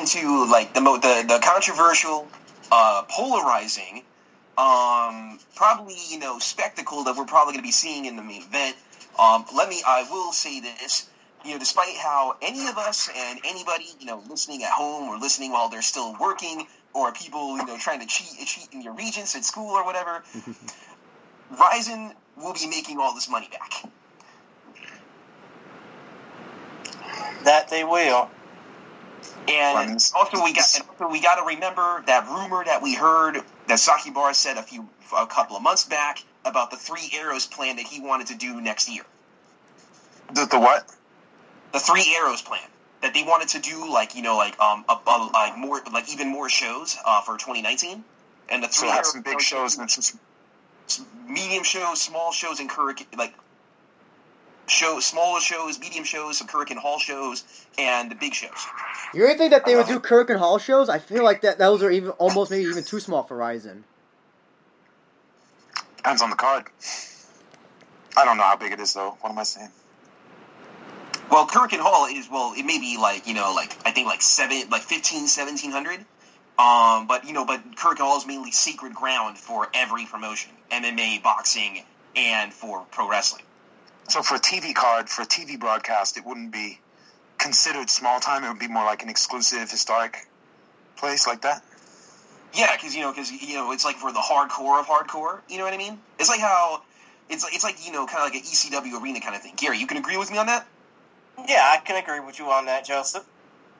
into like the mo- the, the controversial, uh, polarizing, um, probably you know spectacle that we're probably going to be seeing in the main event, um, let me I will say this. You know, despite how any of us and anybody you know listening at home or listening while they're still working, or people you know trying to cheat cheat in your regents at school or whatever, Rizin will be making all this money back. That they will. And also we got and also we got to remember that rumor that we heard that Sakakibara said a few a couple of months back about the three arrows plan that he wanted to do next year. The, the what? The three arrows plan that they wanted to do like you know like um a, a, like more like even more shows uh, for 2019 and the So three have arrows some big shows and some medium shows, small shows, and Kurrick like show smaller shows, medium shows, some Korakuen Hall shows, and the big shows. You really think that they would do Korakuen Hall shows? I feel like that those are even almost maybe even too small for Rizin. Depends on the card. I don't know how big it is though. What am I saying? Well, Korakuen Hall is well, it may be like you know, like I think like seven, like 15, 1700. Um, but you know, but Korakuen Hall is mainly secret ground for every promotion, MMA, boxing, and for pro wrestling. So for a TV card, for a TV broadcast, it wouldn't be considered small time. It would be more like an exclusive historic place like that. Yeah, because you know, because you know, it's like for the hardcore of hardcore. You know what I mean? It's like how it's like it's like you know, kind of like an ECW arena kind of thing. Gary, you can agree with me on that? Yeah, I can agree with you on that, Joseph.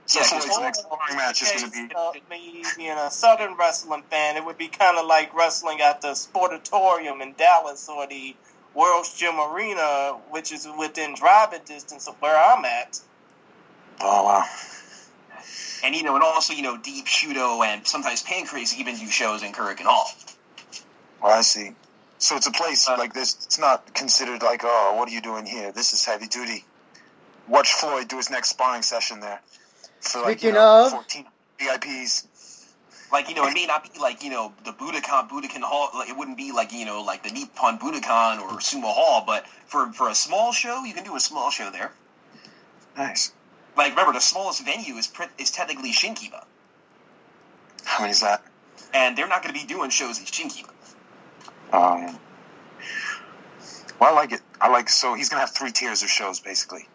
So Yeah, for 'cause the next sparring match is going to be. Uh, me being a Southern wrestling fan, it would be kind of like wrestling at the Sportatorium in Dallas or the World's Gym Arena, which is within driving distance of where I'm at. Oh wow! And you know, and also you know, Deep Shooto and sometimes Pancrase even do shows in Korakuen Hall. Well, I see. So it's a place Uh, like this. It's not considered like, oh, what are you doing here? This is heavy duty. Watch Floyd do his next sparring session there. For like, you Speaking know, of- 14 VIPs. Like you know, it may not be like you know the Budokan Budokan Hall. Like it wouldn't be like you know like the Nippon Budokan or Sumo Hall. But for for a small show, you can do a small show there. Nice. Like remember, the smallest venue is is technically Shinkiba, How many is that? and they're not going to be doing shows at Shinkiba. Um, well, I like it. I like so he's gonna have three tiers of shows basically.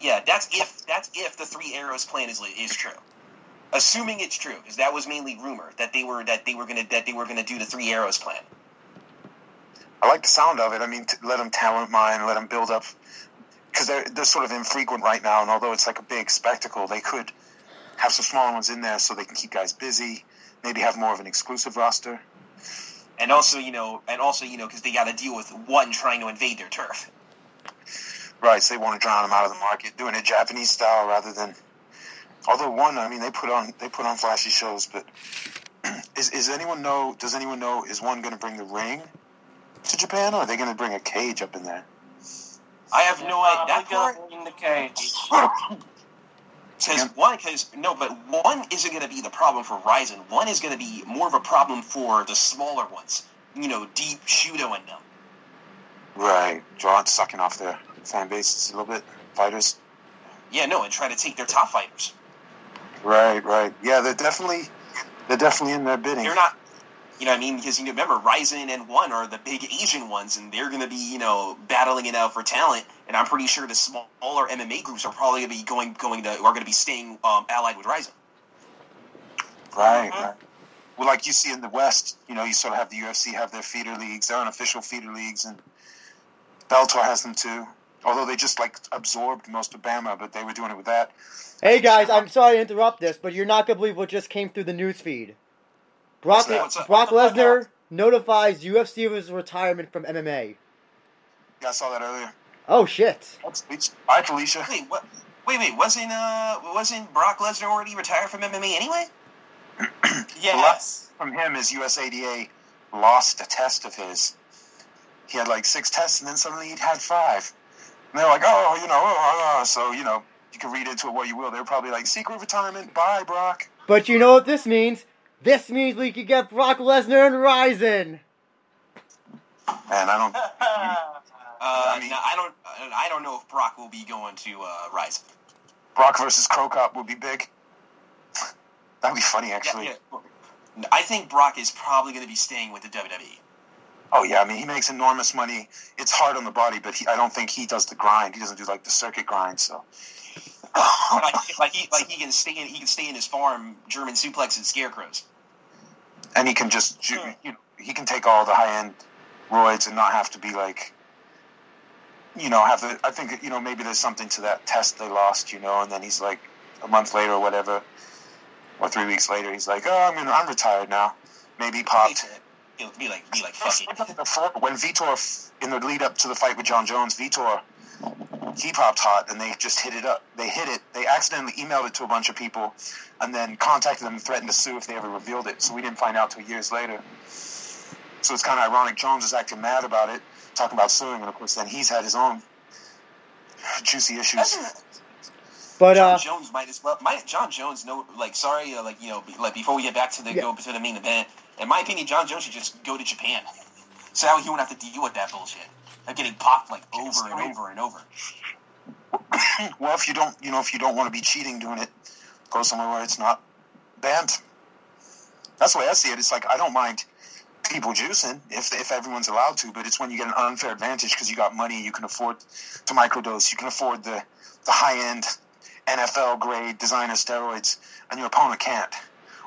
Yeah, that's if that's if the three arrows plan is is true. Assuming it's true, because that was mainly rumor that they were that they were gonna that they were gonna do the three arrows plan. I like the sound of it. I mean, t- let them talent mine, let them build up because they're they're sort of infrequent right now. And although it's like a big spectacle, they could have some smaller ones in there so they can keep guys busy. Maybe have more of an exclusive roster. And also, you know, and also, you know, because they got to deal with one trying to invade their turf. Right, so they want to drown them out of the market, doing it Japanese style rather than. Although one, I mean, they put on they put on flashy shows, but is is anyone know? Does anyone know? Is one going to bring the ring to Japan, or are they going to bring a cage up in there? I have no uh, idea that we part. got in the cage. Because one, because no, but one isn't going to be the problem for Rizin. One is going to be more of a problem for the smaller ones. You know, Deep Shooto and them. Right, draw it, sucking off their fan bases a little bit, fighters. Yeah, no, and try to take their top fighters. Right, right. Yeah, they're definitely they're definitely in their bidding. They're not. You know what I mean? Because you know, remember, Rizin and One are the big Asian ones, and they're going to be, you know, battling it out for talent. And I'm pretty sure the smaller MMA groups are probably going to be going, going to, are going to be staying um, allied with Rizin. Right, right. Well, like you see in the West, you know, you sort of have the UFC have their feeder leagues, their unofficial feeder leagues, and Bellator has them too. Although they just like absorbed most of BAMMA, but they were doing it with that. Hey guys, I'm sorry to interrupt this, but you're not gonna believe what just came through the news feed. Brock, What's? What's? Brock Lesnar notifies UFC of his retirement from MMA. Yeah, I saw that earlier. Oh shit! That's Felicia. Hi, Felicia. Wait, what? Wait, wait, wasn't uh wasn't Brock Lesnar already retired from MMA anyway? Yes. from him is USADA lost a test of his. He had like six tests, and then suddenly he'd had five. And they're like, oh, you know, oh, oh, so you know, you can read into it what you will. They're probably like secret retirement. Bye, Brock. But you know what this means? This means we could get Brock Lesnar and Rizin. And I don't. Uh, I mean- no, I don't. I don't know if Brock will be going to uh, Rise. Brock versus Cro Cop would be big. That'd be funny, actually. Yeah, yeah. I think Brock is probably going to be staying with the. WWE. Oh yeah, I mean he makes enormous money. It's hard on the body, but he, I don't think he does the grind. He doesn't do like the circuit grind. So like, like he like he can stay in he can stay in his farm, German suplex and scarecrows. and he can just ju- hmm. you know he can take all the high end roids and not have to be like you know have the I think you know maybe there's something to that test they lost you know and then he's like a month later or whatever or three weeks later he's like oh I'm gonna, I'm retired now maybe he popped He'll be like be like fuck it. when Vitor in the lead up to the fight with Jon Jones Vitor he popped hot and they just hit it up they hit it they accidentally emailed it to a bunch of people and then contacted them and threatened to sue if they ever revealed it so we didn't find out till years later so it's kind of ironic Jones is acting mad about it talking about suing and of course then he's had his own juicy issues But John uh, Jones might as well. Might Jon Jones no, Like, sorry, uh, like you know, like before we get back to the Yeah. go to the main event. In my opinion, Jon Jones should just go to Japan, so that way he won't have to deal with that bullshit. Of getting popped like over and over and over. well if you don't you know if you don't want to be cheating doing it go somewhere where it's not banned. That's the way I see it. It's like I don't mind people juicing if if everyone's allowed to but it's when you get an unfair advantage because you got money you can afford to microdose you can afford the the high end NFL grade designer steroids and your opponent can't.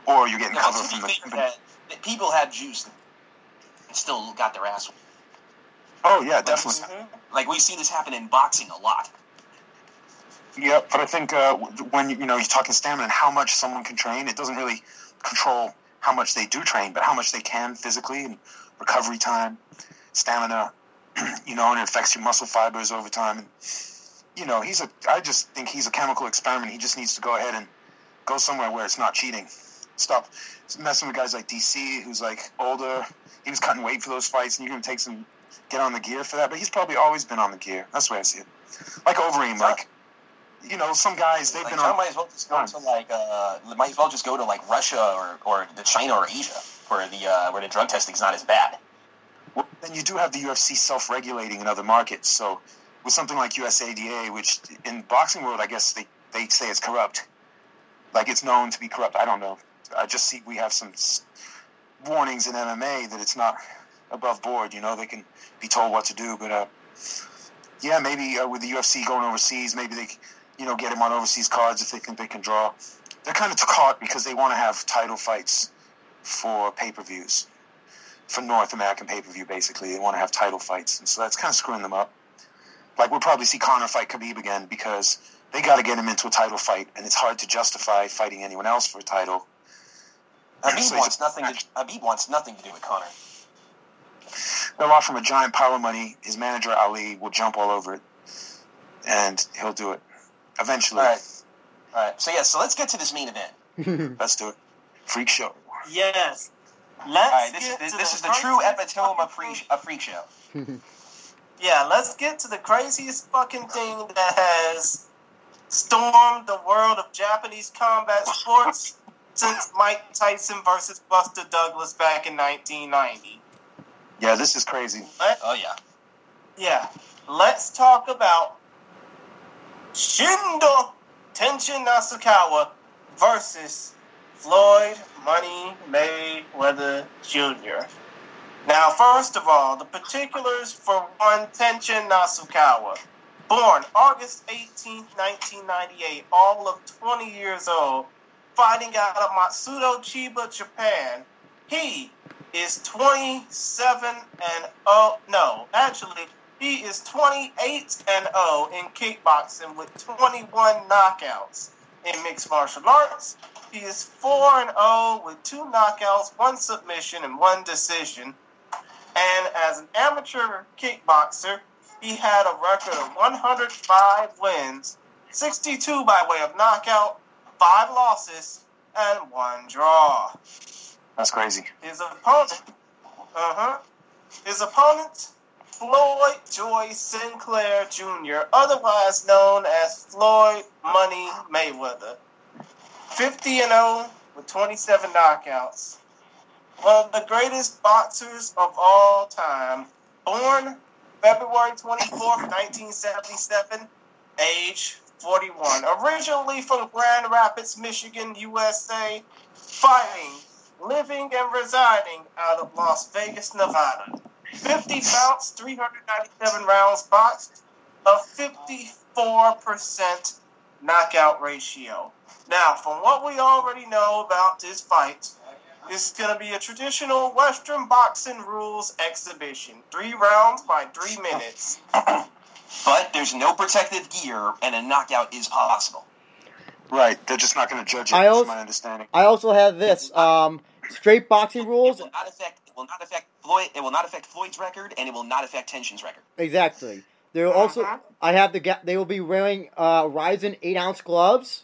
Or you're getting No, cover to from the that, that people have juice and still got their ass. oh yeah definitely Mhm. Like we see this happen in boxing a lot. Yeah, but I think uh, when you know you're talking stamina and how much someone can train, it doesn't really control how much they do train, but how much they can physically and recovery time, stamina. You know, and it affects your muscle fibers over time. And you know, he's a. I just think he's a chemical experiment. He just needs to go ahead and go somewhere where it's not cheating. Stop messing with guys like DC, who's like older. He was cutting weight for those fights, and you're gonna take some get on the gear for that. But he's probably always been on the gear. That's the way I see it. Like Overeem, like you know, some guys they've Like, been on. might as well just go to like uh, might as well just go to like Russia or, or the China or Asia where the uh, where the drug testing's not as bad. Well, then you do have the UFC self-regulating in other markets. So with something like USADA, which in boxing world, I guess they, they say it's corrupt. Like it's known to be corrupt. I don't know. I just see we have some warnings in MMA that it's not above board. You know, they can be told what to do. But uh, yeah, maybe uh, with the UFC going overseas, maybe they, you know, get him on overseas cards if they think they can draw. They're kind of caught because they want to have title fights for pay-per-views for North American pay per view. Basically, they want to have title fights, and so that's kind of screwing them up. Like we'll probably see Conor fight Khabib again because they got to get him into a title fight, and it's hard to justify fighting anyone else for a title. Khabib So wants he's- nothing. To, Khabib wants nothing to do with Conor. They'll offer him a giant pile of money. His manager Ali will jump all over it, and he'll do it eventually. All right, all right. So yeah, so let's get to this main event. Let's do it. Freak show. Yes. Let's All right, this get is to this is the true epitome of freak a freak show. Yeah, let's get to the craziest fucking thing that has stormed the world of Japanese combat sports since Mike Tyson versus Buster Douglas back in 1990. Yeah, this is crazy. Let, Oh yeah. yeah, let's talk about Shindo Tenshin Nasukawa versus Floyd Money Mayweather Jr. Now, first of all, the particulars for one Tenshin Nasukawa. Born August 18, 1998, all of 20 years old, fighting out of Matsudo, Chiba, Japan. He is 27 and oh no, actually he is 28 and 0 in kickboxing with 21 knockouts. In mixed martial arts, he is 4 and 0 with two knockouts, one submission, and one decision. And as an amateur kickboxer, he had a record of 105 wins 62 by way of knockout, five losses, and one draw. That's crazy. His opponent, uh huh. His opponent, Floyd Joy Sinclair Jr., otherwise known as Floyd Money Mayweather. 50 and 0 with 27 knockouts. One of the greatest boxers of all time. Born February 24th, 1977, age 41. Originally from Grand Rapids, Michigan, USA, fighting, living, and residing out of Las Vegas, Nevada. 50 bouts, 397 rounds boxed, a 54% knockout ratio. Now, from what we already know about this fight, it's going to be a traditional Western boxing rules exhibition. Three rounds by three minutes. But there's no protective gear, and a knockout is possible. Right. They're just not going to judge it. I That's also- my understanding. I also have this um, straight boxing rules. It will not affect. It will not affect Floyd. It will not affect Floyd's record, and it will not affect Tenshin's record. Exactly. There will also Mhm. I have the they will be wearing uh, Rizin eight ounce gloves.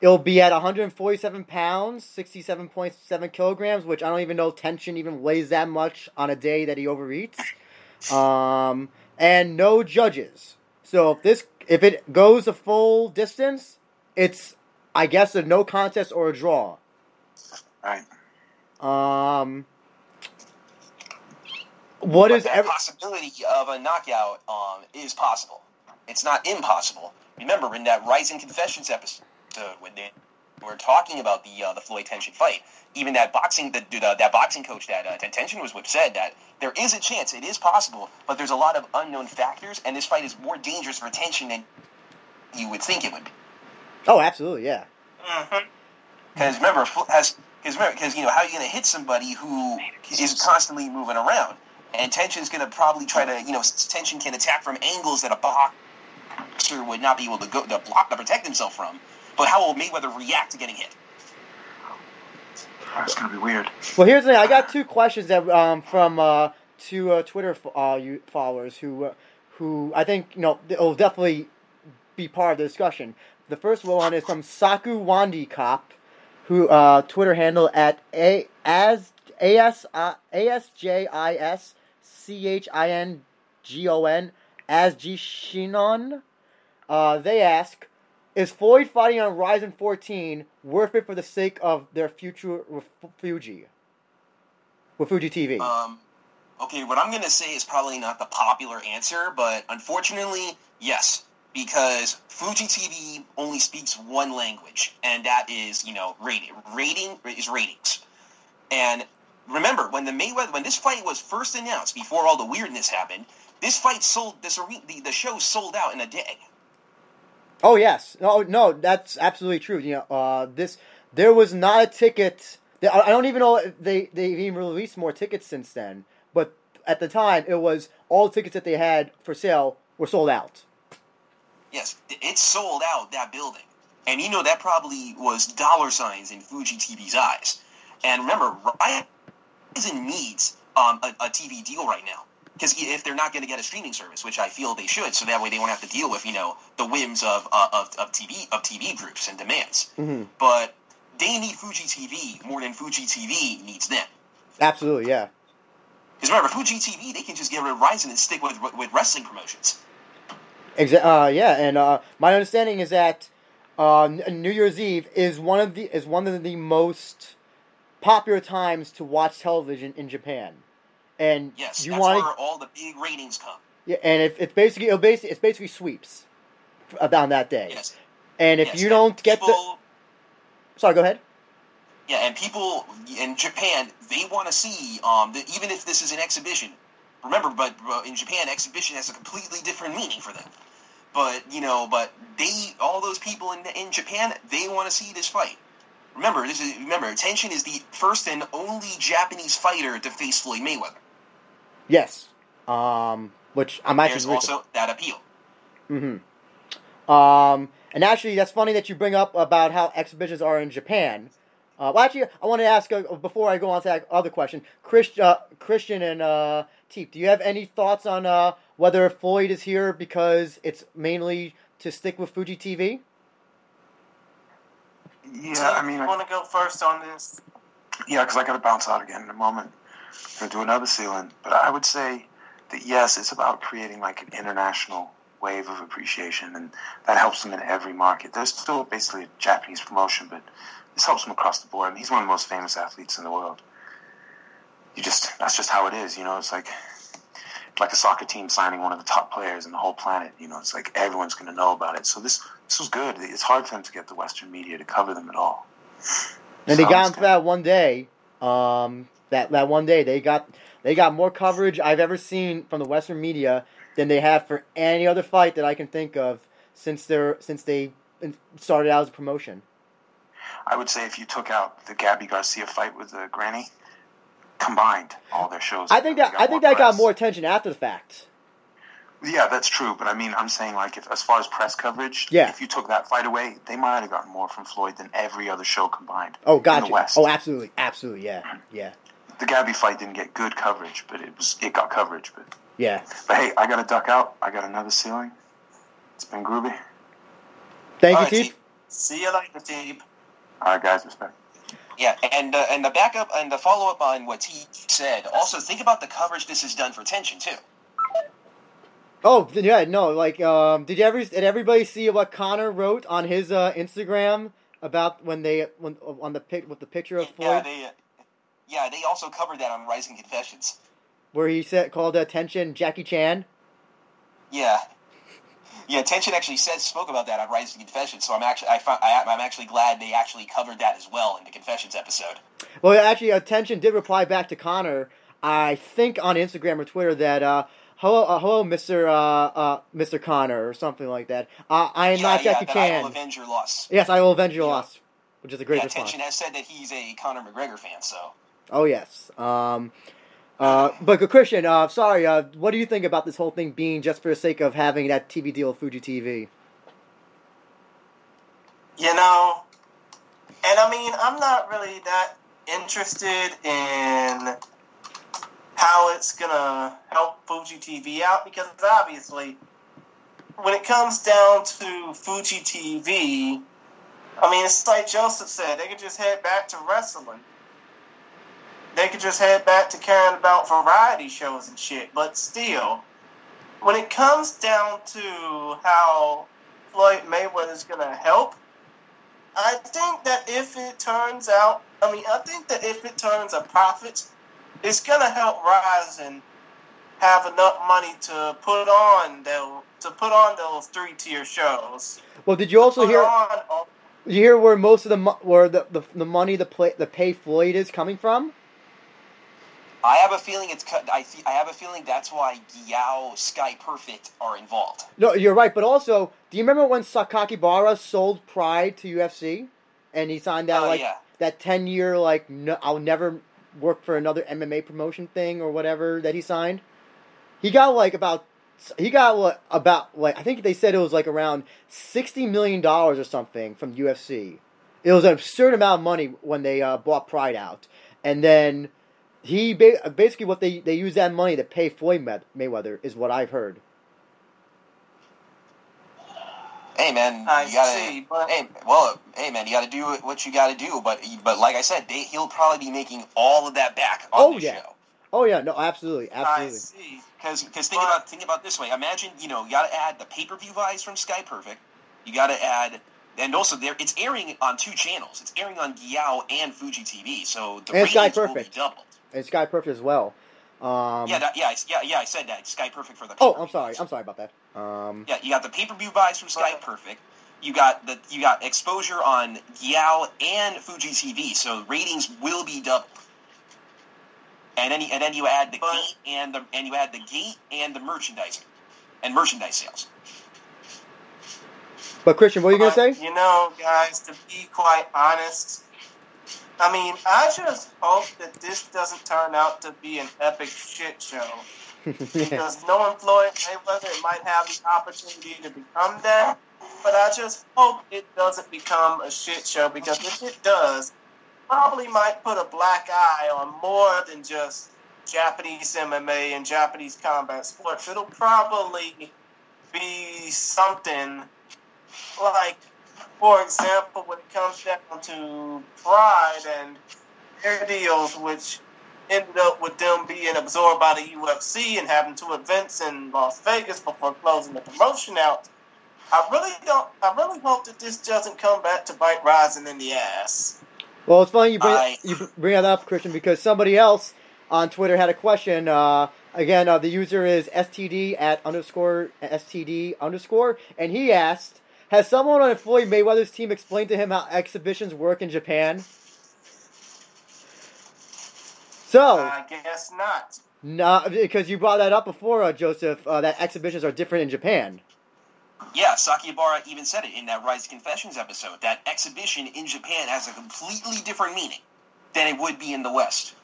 It'll be at 147 pounds, 67.7 kilograms, which I don't even know Tenshin even weighs that much on a day that he overeats. Um, and no judges. So if this if it goes a full distance, it's I guess a no contest or a draw. Right. Um, what But is that ev- possibility of a knockout um, is possible. It's not impossible. Remember in that Rizin Confessions episode when they were talking about the uh, the Floyd Tenshin fight, even that boxing the, the that boxing coach that uh, Tenshin was with said that there is a chance, it is possible, but there's a lot of unknown factors, and this fight is more dangerous for Tenshin than you would think it would be. Oh, absolutely, yeah. Because remember, Fl- has because because you know how are you going to hit somebody who is constantly moving around, and Tenshin's going to probably try to you know Tenshin can attack from angles that a boxer would not be able to go to block to protect himself from. But how will Mayweather react to getting hit? It's going to be weird. Well, here's the thing. I got two questions that um, from uh, two uh, Twitter uh, followers who uh, who I think you know will definitely be part of the discussion. The first one is from Saku Wandi Cop, who uh, Twitter handle at a as a s uh, a s j i s c h i n g o n as G Shinon. Uh, they ask, is Floyd fighting on Rizin 14 worth it for the sake of their future Fuji? With Fuji TV. Um, okay, what I'm going to say is probably not the popular answer, but unfortunately, yes, because Fuji TV only speaks one language, and that is, you know, rating. Rating is ratings. And remember, when the Mayweather, when this fight was first announced, before all the weirdness happened, this fight sold, this the, the show sold out in a day. Oh yes, no, no, that's absolutely true. You know, uh, this there was not a ticket. I don't even know if they they've even released more tickets since then. But at the time, it was all tickets that they had for sale were sold out. Yes, it sold out that building. And you know that probably was dollar signs in Fuji TV's eyes. And remember, Ryzen needs um, a, a TV deal right now. Because if they're not going to get a streaming service, which I feel they should, so that way they won't have to deal with, you know, the whims of, uh, of, of TV of TV groups and demands. hmm But they need Fuji TV more than Fuji TV needs them. Absolutely, yeah. Because remember, Fuji TV, they can just get rid of Rizin and stick with with wrestling promotions. Exa- uh, yeah, and uh, my understanding is that uh, New Year's Eve is one of the is one of the most popular times to watch television in Japan. And Yes, you that's want where all the big ratings come. Yeah, and if it's basically it'll basically it's basically sweeps on that day. Yes. And if yes, you don't get the sorry, go ahead. Yeah, and people in Japan they want to see um the, even if this is an exhibition. Remember, but in Japan, exhibition has a completely different meaning for them. But you know, but they all those people in in Japan they want to see this fight. Remember, this is remember Tenshin is the first and only Japanese fighter to face Floyd Mayweather. Yes. Um, which I'm There's actually also that appeal. Mm-hmm. Um, and actually, that's funny that you bring up about how exhibitions are in Japan. Uh, well, actually, I want to ask uh, before I go on to that other question, Chris, uh, Christian and uh, Teep, do you have any thoughts on uh, whether Floyd is here because it's mainly to stick with Fuji TV? Yeah, I mean, I- want to go first on this? Yeah, because I got to bounce out again in a moment. To do another ceiling. But I would say that, yes, it's about creating like an international wave of appreciation, and that helps them in every market. There's still basically a Japanese promotion, but this helps him across the board. I mean, he's one of the most famous athletes in the world. You just, that's just how it is, you know? It's like, like a soccer team signing one of the top players in the whole planet. You know, it's like everyone's going to know about it. So this, this was good. It's hard for them to get the Western media to cover them at all. And they So got into that one day. Um, that that one day they got they got more coverage I've ever seen from the Western media than they have for any other fight that I can think of since they're since they started out as a promotion. I would say if you took out the Gabby Garcia fight with the Granny, combined all their shows. I think that I think that got more attention after the fact. Yeah, that's true. But I mean, I'm saying like if as far as press coverage, Yeah. if you took that fight away, they might have gotten more from Floyd than every other show combined. Oh, In gotcha. the West. Oh, absolutely, absolutely, yeah, yeah, The Gabby fight didn't get good coverage, but it was it got coverage. But yeah. but hey, I got to duck out. I got another ceiling. It's been groovy. Thank All you, right, Chief. Chief. See you later, Teeb. All right, guys, respect. Yeah, and uh, and the backup and the follow up on what he said. Also, think about the coverage this has done for Tenshin too. Oh, yeah, no, like, um, did you ever did everybody see what Conor wrote on his uh, Instagram about when they when on the pic with the picture of Yeah, Floyd, they uh, yeah they also covered that on Rizin Confessions. where he said called attention Jackie Chan? Yeah. Yeah, Tenshin actually said spoke about that on Rizin Confessions, so I'm actually I, found, I I'm actually glad they actually covered that as well in the Confessions episode. Well, actually, attention did reply back to Conor. I think on Instagram or Twitter that uh, hello, uh, hello, Mister uh, uh, Mister Conor or something like that. Uh, I am yeah, not yeah, Jackie that I will Chan. avenge your loss. Yes, I will avenge your Yeah. loss, which is a great yeah, response. Tenshin has said that he's a Conor McGregor fan, so Oh yes. Um, uh, but good Christian, uh, sorry. Uh, what do you think about this whole thing being just for the sake of having that TV deal with Fuji TV? You know, and I mean, I'm not really that interested in how it's gonna help Fuji TV out because obviously, when it comes down to Fuji TV, I mean, it's like Joseph said, they could just head back to wrestling. They could just head back to caring about variety shows and shit. But still, when it comes down to how Floyd Mayweather is gonna help, I think that if it turns out, I mean, I think that if it turns a profit, it's gonna help Rise and have enough money to put on those to put on those three tier shows. Well, did you also hear? on Did you hear where most of the where the, the the money the play the pay Floyd is coming from? I have a feeling it's cut. I fe- I have a feeling that's why Gyao Sky Perfect are involved. No, you're right. But also, do you remember when Sakakibara sold Pride to UFC, and he signed that Oh, like yeah. that ten year like no, I'll never work for another MMA promotion thing or whatever that he signed? He got like about he got like, about like I think they said it was like around sixty million dollars or something from UFC. It was an absurd amount of money when they uh, bought Pride out, and then he ba- basically what they they use that money to pay Floyd May- Mayweather is what I've heard. Hey man, I you gotta. see, but Hey, well, hey man, you got to do what you got to do. But but like I said, they, he'll probably be making all of that back on Oh, this yeah. show. Oh yeah, no, absolutely, absolutely. I absolutely. see. Because because think But- about think about this way. Imagine you know you got to add the pay per view buys from Sky Perfect. You got to add. And also, there it's airing on two channels. It's airing on Gyao and Fuji TV, so the And Sky ratings will be Perfect. Doubled. And Sky Perfect as well. Um, yeah, that, yeah, I- yeah, yeah. I said that Sky Perfect for the. oh, pay-per-view I'm sorry. I'm sorry about that. Um, Yeah, you got the pay per view buys from Sky Perfect. You got the you got exposure on Gyao and Fuji TV, so ratings will be doubled. And then you, and then you add the gate and the and you add the gate and the merchandising and merchandise sales. but Christian, what are you gonna say? You know, guys, to be quite honest, I mean, I just hope that this doesn't turn out to be an epic shit show. Because knowing Floyd Mayweather, it might have the opportunity to become that. But I just hope it doesn't become a shit show because if it does, probably might put a black eye on more than just Japanese MMA and Japanese combat sports. It'll probably be something like, for example, when it comes down to Pride and their deals, which ended up with them being absorbed by the UFC and having two events in Las Vegas before closing the promotion out. I really don't. I really hope that this doesn't come back to bite Rizin in the ass. Well, it's funny you bring I- you bring that up, Christian, because somebody else on Twitter had a question. Uh, again, uh, the user is std at underscore std underscore, and he asked, "Has someone on Floyd Mayweather's team explained to him how exhibitions work in Japan?" So, I guess not. no, because you brought that up before, uh, Joseph, uh, that exhibitions are different in Japan. Yeah, Sakakibara even said it in that Rise Confessions episode. That exhibition in Japan has a completely different meaning than it would be in the West.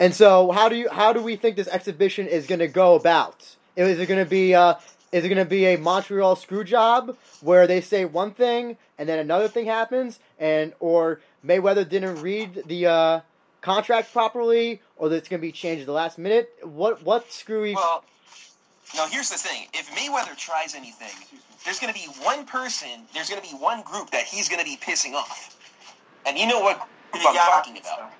And so, how do you how do we think this exhibition is going to go about? Is it going to be uh, is it going to be a Montreal screw job where they say one thing and then another thing happens, and or Mayweather didn't read the uh, contract properly, or that it's going to be changed at the last minute? What what screwy? Well, now here's the thing. If Mayweather tries anything, there's going to be one person, there's going to be one group that he's going to be pissing off. And you know what The group I'm talking about.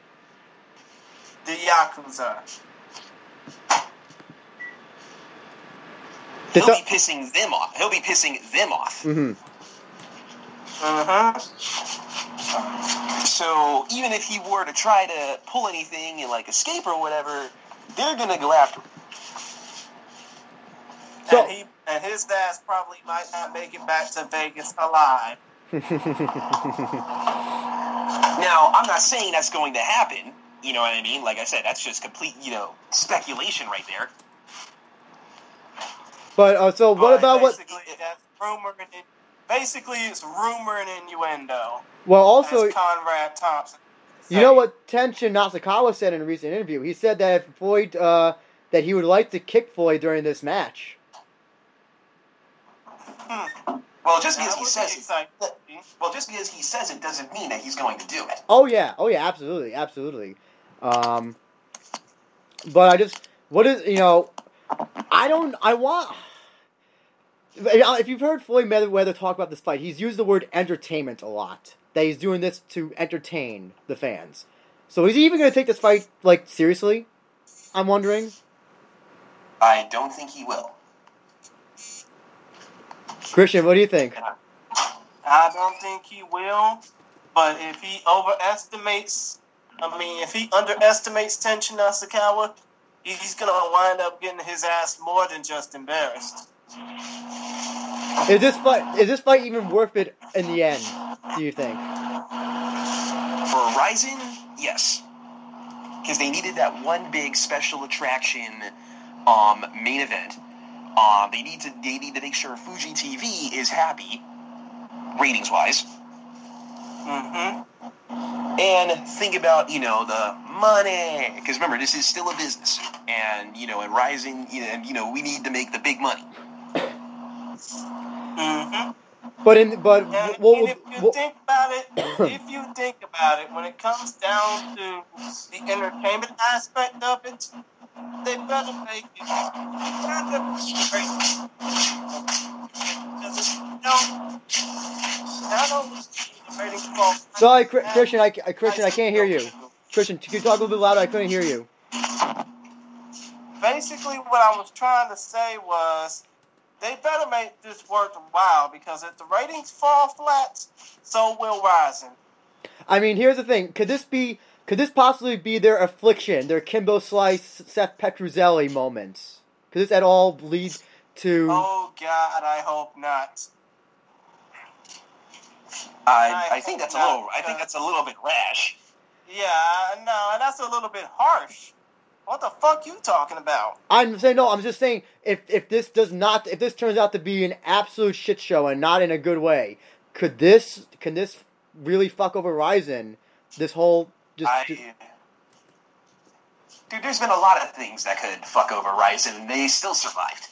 The Yakuza. He'll This- be pissing them off. He'll be pissing them off. Mhm. Mm-hmm. So even if he were to try to pull anything and like escape or whatever, they're gonna go after him. So- and he and his ass probably might not make it back to Vegas alive. Now, I'm not saying that's going to happen. You know what I mean? Like I said, that's just complete, you know, speculation right there. But uh, so what But about what? Basically, that's rumor and in- basically it's rumor and innuendo. Well, also as Conrad Thompson. You know what Tenshin Nasukawa said in a recent interview? He said that if Floyd, uh, that he would like to kick Floyd during this match. Hmm. Well, just because he says be it, well, just because he says it doesn't mean that he's going to do it. Oh yeah, oh yeah, absolutely, absolutely. Um, but I just, what is you know, I don't, I want. Uh, if you've heard Floyd Mayweather talk about this fight, he's used the word entertainment a lot. That he's doing this to entertain the fans. So is he even going to take this fight like seriously? I'm wondering. I don't think he will. Christian, what do you think? I don't think he will, but if he overestimates, I mean, if he underestimates Tenshin Nasukawa, he's gonna wind up getting his ass more than just embarrassed. Is this fight is this fight even worth it in the end? Do you think? For Rizin, yes, because they needed that one big special attraction um, main event. Um, they need to they need to make sure Fuji TV is happy, ratings wise. Mm-hmm. And think about, you know, the money. Because remember, this is still a business. And, you know, and rising, you know, and, you know, we need to make the big money. Mm-hmm. But in but And, what, and if you what, think about it, if you think about it, when it comes down to the entertainment aspect of it, they better make it. better be great. Because you don't, only the ratings fall. Sorry, Christian, I, Christian, I can't hear you. Christian, can you talk a little bit louder? I couldn't hear you. Basically, what I was trying to say was they better make this worthwhile because if the ratings fall flat, so will Rizin. I mean, here's the thing: could this be? Could this possibly be their affliction, their Kimbo Slice, Seth Petruzzelli moments? Could this at all lead to? Oh God, I hope not. I, I I think hope that's a little, I think that's a little bit rash. Yeah, no, and that's a little bit harsh. What the fuck you talking about? I'm saying no. I'm just saying if if this does not, if this turns out to be an absolute shit show and not in a good way, could this can this really fuck over Rizin? This whole just, I, just dude, there's been a lot of things that could fuck over Rizin, and they still survived.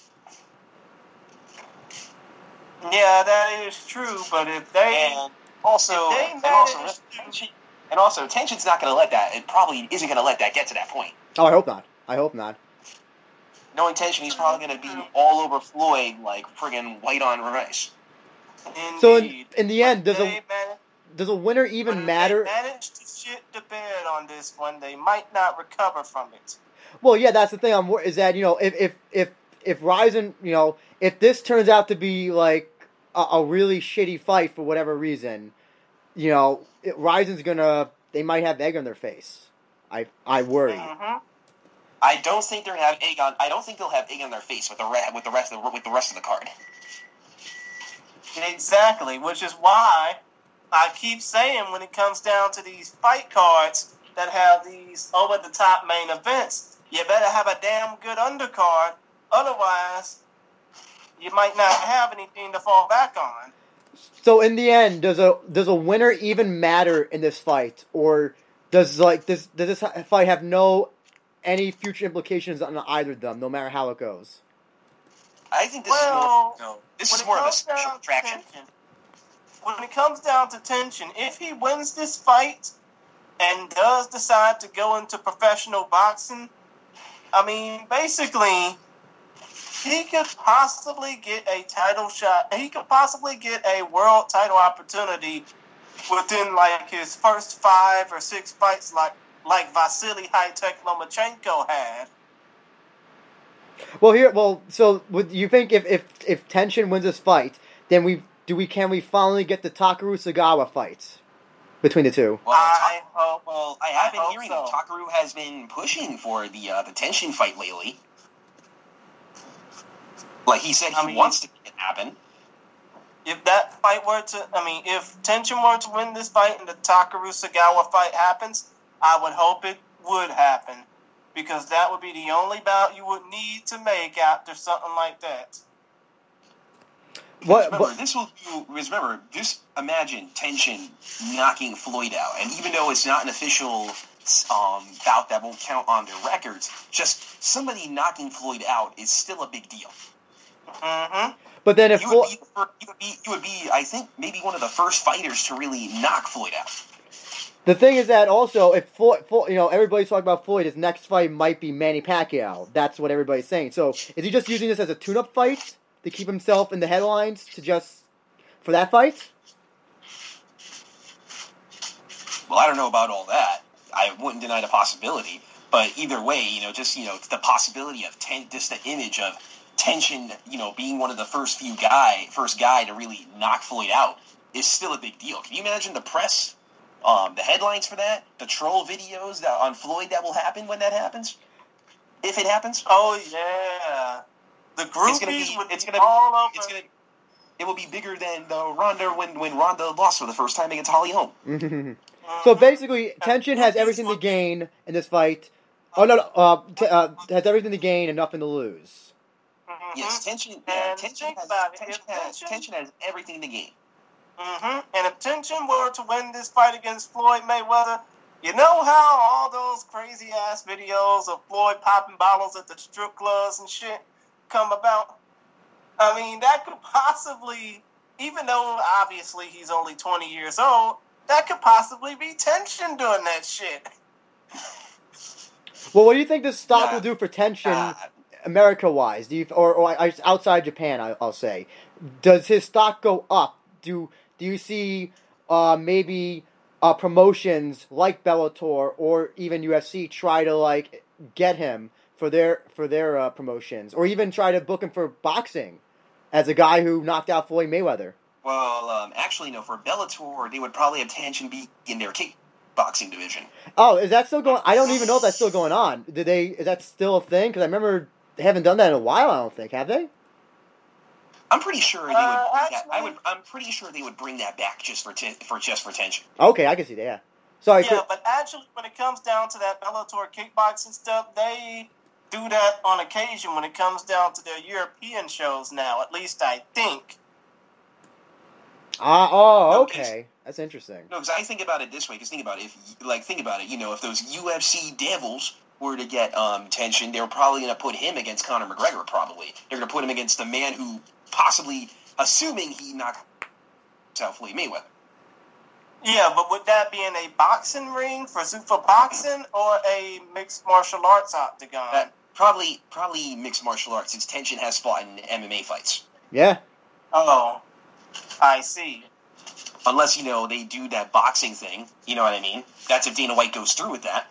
Yeah, that is true, but if they And also, if they and also, manage tension, and also, Tenshin's not going to let that. It probably isn't going to let that get to that point. oh, I hope not. I hope not. No intention. He's probably going to be all over Floyd like friggin' white on rice. So in, in the end, does a man- does a winner even when matter? They managed to shit the bed on this one. They might not recover from it. Well, yeah, that's the thing. I'm wor- is that you know if if if if Rizin, you know, if this turns out to be like a, a really shitty fight for whatever reason, you know, it, Rizin's gonna they might have egg on their face. I I worry. hmm I don't think they're gonna have egg on. I don't think they'll have egg on their face with the re- with the rest of the, with the rest of the card. Exactly, which is why I keep saying when it comes down to these fight cards that have these over the top main events, you better have a damn good undercard. Otherwise, you might not have anything to fall back on. So in the end, does a does a winner even matter in this fight, or does like this does this fight have no any future implications on either of them, no matter how it goes? I think this Well, is more. No, this when is it more of a special attraction. Tenshin- When it comes down to Tenshin, if he wins this fight and does decide to go into professional boxing, I mean, basically, he could possibly get a title shot. He could possibly get a world title opportunity within like his first five or six fights, like like Vasily Hightech Lomachenko had. Well, here, well, so would you think if if if Tenshin wins this fight, then we do we can we finally get the Takeru Segawa fight between the two? Well, I Ta- hope. well, I have I been hope hearing so. that Takeru has been pushing for the uh, the Tenshin fight lately. Like he said, he I mean- wants to make it happen. if that fight were to, I mean, if Tenshin were to win this fight and the Takeru Segawa fight happens, I would hope it would happen because that would be the only bout you would need to make after something like that. What? remember, what this will do. Remember, just imagine Tenshin knocking Floyd out, and even though it's not an official um, bout that won't count on their records, just somebody knocking Floyd out is still a big deal. Mm-hmm. but then if You would, be, you would be, you would be, I think, maybe one of the first fighters to really knock Floyd out. the thing is that also if Floyd, Floyd, you know, everybody's talking about Floyd, his next fight might be Manny Pacquiao. That's what everybody's saying. So is he just using this as a tune-up fight to keep himself in the headlines to just for that fight? Well, I don't know about all that. I wouldn't deny the possibility, but either way, you know, just you know, the possibility of ten, just the image of Tenshin, you know, being one of the first few guy, first guy to really knock Floyd out is still a big deal. Can you imagine the press, um, the headlines for that, the troll videos that on Floyd that will happen when that happens, if it happens? Oh yeah, the group It's gonna be, would it's gonna, all over. it's gonna, it will be bigger than the Ronda when when Ronda lost for the first time against Holly Holm. So basically, Tenshin has everything to gain in this fight. Oh no, no uh, t- uh, has everything to gain and nothing to lose. Mhm. Yes, Tenshin. Yeah, Tenshin has, about Tenshin, if has, Tenshin- Tenshin has everything to gain. hmm And if Tenshin were to win this fight against Floyd Mayweather, you know how all those crazy ass videos of Floyd popping bottles at the strip clubs and shit come about? I mean, that could possibly, even though obviously he's only 20 years old, that could possibly be Tenshin doing that shit. Well, what do you think this stock Yeah. will do for Tenshin? Uh, America wise, do you or, or outside Japan, I, I'll say, does his stock go up? Do do you see uh, maybe uh, promotions like Bellator or even UFC try to like get him for their for their uh, promotions, or even try to book him for boxing as a guy who knocked out Floyd Mayweather? well, um, actually, no. For Bellator, they would probably have Tenshin be in their kickboxing division. Oh, is that still going? I don't even know if that's still going on. Did they? Is that still a thing? Because I remember they haven't done that in a while. I don't think have they? I'm pretty sure they would. Uh, bring that, I would. I'm pretty sure they would bring that back just for ten, for just for Tenshin. Okay, I can see that. Yeah. Sorry. yeah, Chris- but actually, when it comes down to that Bellator kickboxing stuff, they do that on occasion when it comes down to their European shows now. At least I think. Ah, oh, No, okay. That's interesting. No, because I think about it this way. Because think about it. If like think about it, you know, if those UFC devils were to get um, Tenshin, they were probably going to put him against Conor McGregor. Probably they're going to put him against the man who possibly, assuming he knocked out Floyd Mayweather. Yeah, but would that be in a boxing ring for super boxing or a mixed martial arts octagon? That probably probably mixed martial arts. Since Tenshin has fought in MMA fights. Yeah. oh, I see. unless you know they do that boxing thing. You know what I mean? That's if Dana White goes through with that.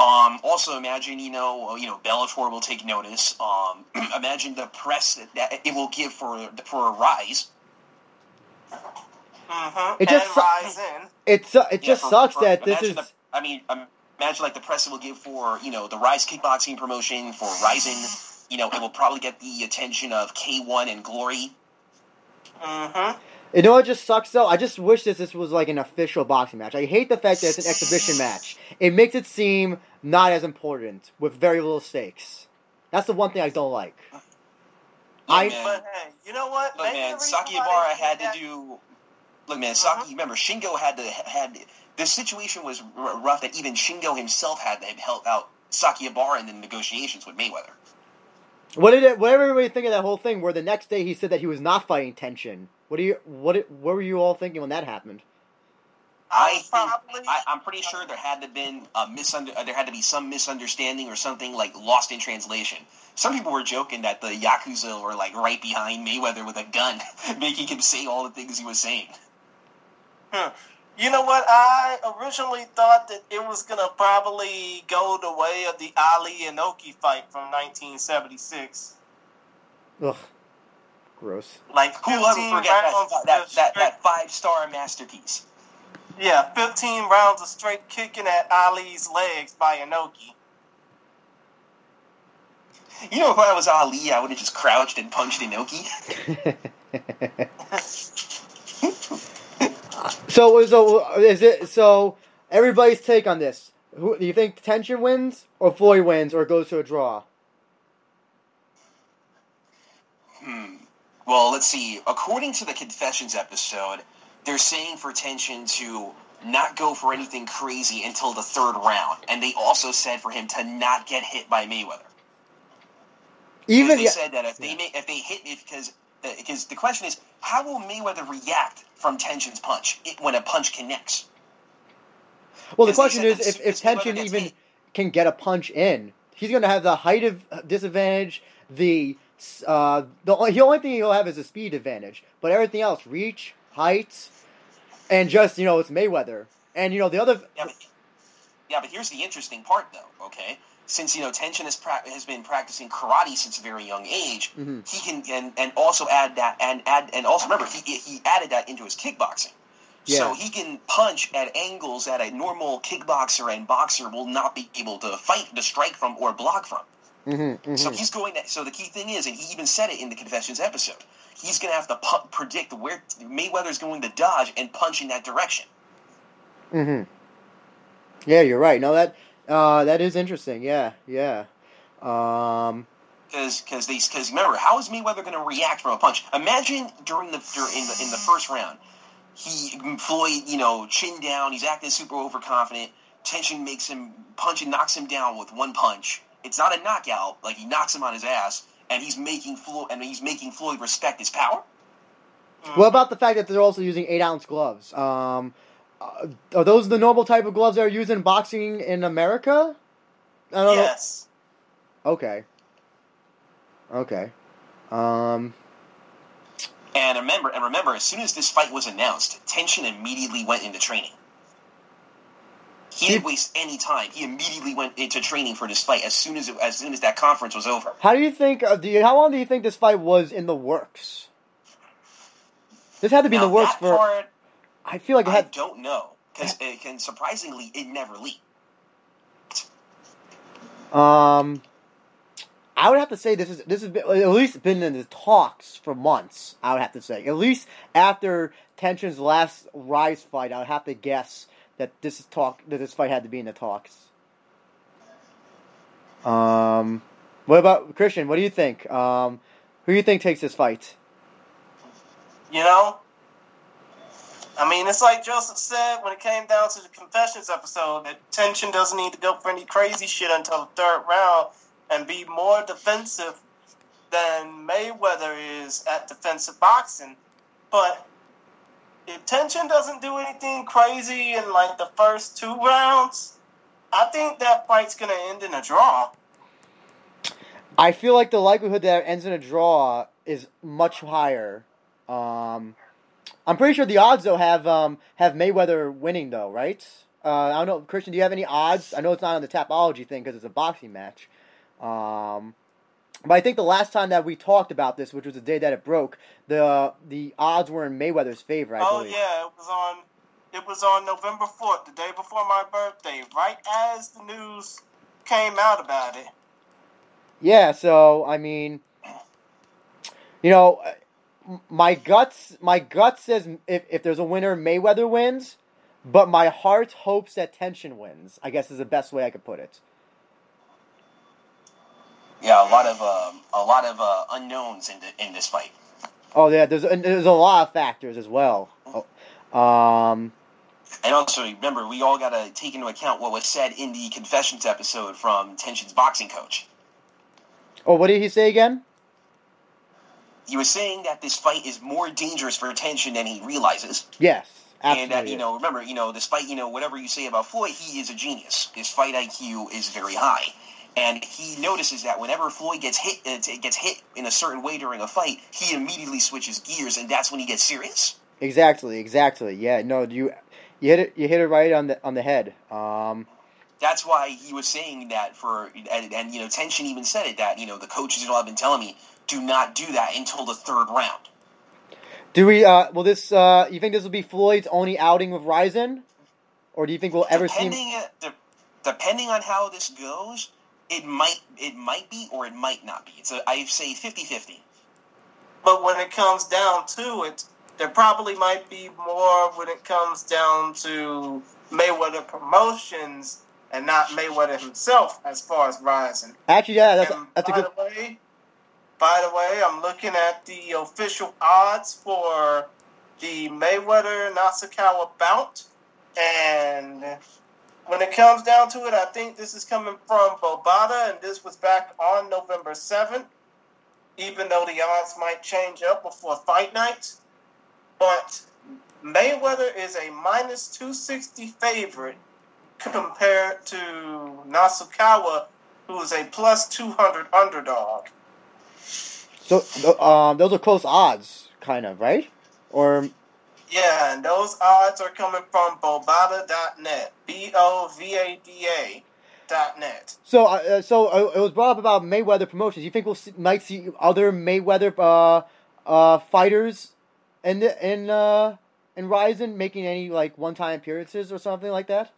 Um, also, imagine you know you know Bellator will take notice. Um, imagine the press that, that it will give for for a rise. Mm-hmm. It just and su- Rizin. It's uh, it Yeah, just for- sucks for- that this is. The, I mean, um, imagine like the press it will give for you know the Rise kickboxing promotion for Rizin. You know, it will probably get the attention of K1 and Glory. Mm-hmm. You know what just sucks though? I just wish that this was like an official boxing match. I hate the fact that it's an exhibition match. It makes it seem not as important with very little stakes. That's the one thing I don't like. I- man. But hey, you know what? Look, Maybe man, the reason Sakakibara had did to do. Look, man, Mhm. Saki. Remember, Shingo had to had. The situation was r- rough that even Shingo himself had to help out Sakakibara in the negotiations with Mayweather. What did it, what did everybody think of that whole thing? Where the next day he said that he was not fighting Tenshin. What do you what did- what were you all thinking when that happened? I I was think, probably. I, I'm pretty sure there had to been a misunder, there had to be some misunderstanding or something like lost in translation. Some people were joking that the yakuza were like right behind Mayweather with a gun, making him say all the things he was saying. You know what? I originally thought that it was gonna probably go the way of the Ali Inoki fight from 1976. Ugh, gross. Like Who will 15 ever forget that that, that, that, that five star masterpiece? Yeah, 15 rounds of straight kicking at Ali's legs by Inoki. You know, if I was Ali, I would have just crouched and punched Inoki. so so is it so everybody's take on this? Who do you think Tenshin wins or Floyd wins or goes to a draw? Hmm. Well, let's see. According to the Confessions episode, they're saying for Tenshin to not go for anything crazy until the third round, and they also said for him to not get hit by Mayweather. Even they yeah, said that if they may, if they hit it because because the question is how will Mayweather react from Tenshin's punch it, when a punch connects? well the question is if, if as soon as Mayweather Tenshin even hit- can get a punch in, he's going to have the height of disadvantage. The uh, the the only thing he'll have is a speed advantage, but everything else, reach, height, and just you know it's Mayweather. And you know the other Yeah, but, yeah, but here's the interesting part, though. Okay, since you know Tenshin has pra- has been practicing karate since a very young age, Mhm. he can and, and also add that and add and also remember he he added that into his kickboxing. So he can punch at angles that a normal kickboxer and boxer will not be able to fight, to strike from, or block from. Mhm, mhm. So he's going. To, so the key thing is, and he even said it in the confessions episode, he's going to have to pu- predict where Mayweather's going to dodge and punch in that direction. hmm Yeah, you're right. No, that uh, that is interesting. Yeah, yeah. Um, Because because they because remember how is Mayweather going to react from a punch? Imagine during the dur- in the in the first round, he Floyd you know chin down, he's acting super overconfident. Tenshin makes him punch and knocks him down with one punch. It's not a knockout, like he knocks him on his ass, and he's making Floyd and he's making Floyd respect his power. what about the fact that they're also using eight ounce gloves? Um, uh, are those the normal type of gloves that are used in boxing in America? I don't Yes. know. Okay. Okay. Um, And remember, and remember, as soon as this fight was announced, Tenshin immediately went into training. He didn't waste any time. He immediately went into training for this fight as soon as it, as soon as that conference was over. how do you think? Uh, do you, how long do you think this fight was in the works? This had to be in Now, the works for. part, I feel like it I had. don't know because it can surprisingly it never leaked. Um, I would have to say this is this has been at least been in the talks for months. I would have to say at least after Tenshin's last Rise fight, I would have to guess that this talk that this fight had to be in the talks. Um, what about Christian? What do you think? Um, who do you think takes this fight? You know? I mean, it's like Joseph said when it came down to the confessions episode that Tenshin doesn't need to go for any crazy shit until the third round and be more defensive than Mayweather is at defensive boxing. But if Tenshin doesn't do anything crazy in like the first two rounds, I think that fight's gonna end in a draw. I feel like the likelihood that it ends in a draw is much higher. Um, I'm pretty sure the odds though have um have Mayweather winning though, right? Uh, I don't know, Christian. Do you have any odds? I know it's not on the Tapology thing because it's a boxing match. Um, but I think the last time that we talked about this, which was the day that it broke, the the odds were in Mayweather's favor. I oh believe. yeah, it was on. It was on November fourth, the day before my birthday, right as the news came out about it. Yeah, so I mean, you know, my guts, my gut says if if there's a winner, Mayweather wins, but my heart hopes that Tenshin wins. I guess is the best way I could put it. Yeah, a lot of um, a lot of uh, unknowns in the, in this fight. Oh yeah, there's and there's a lot of factors as well. Oh, Um, And also remember, we all got to take into account what was said in the confessions episode from Tenshin's boxing coach. oh, what did he say again? He was saying that this fight is more dangerous for Tenshin than he realizes. Yes, And that, you know, remember, you know, despite, you know, whatever you say about Floyd, he is a genius. His fight IQ is very high. And he notices that whenever Floyd gets hit, uh, gets hit in a certain way during a fight, he immediately switches gears, and that's when he gets serious. exactly, exactly. Yeah, no, you you hit it you hit it right on the on the head. Um, That's why he was saying that for, and, and you know, Tenshin even said it that you know the coaches and all have been telling me do not do that until the third round. do we? Uh, will this? Uh, you think this will be Floyd's only outing with Rizin, or do you think we'll ever see? him- depending, de- depending on how this goes, it might it might be or it might not be. It's a I say 50-50. But when it comes down to it, there probably might be more when it comes down to Mayweather promotions and not Mayweather himself as far as Rizin. Actually, yeah, that's And that's a by good. The way, by the way, I'm looking at the official odds for the Mayweather Nasukawa bout, and when it comes down to it, I think this is coming from Bovada, and this was back on November 7th, even though the odds might change up before fight night. But Mayweather is a minus 260 favorite compared to Nasukawa, who is a plus 200 underdog. So, um, those are close odds, kind of, right? Or Yeah, and those odds are coming from Bovada.net. B O V A D A dot net. so, uh, uh, so uh, it was brought up about Mayweather promotions. You think we'll see, might see other Mayweather uh, uh, fighters in the, in uh, in Rizin making any like one time appearances or something like that?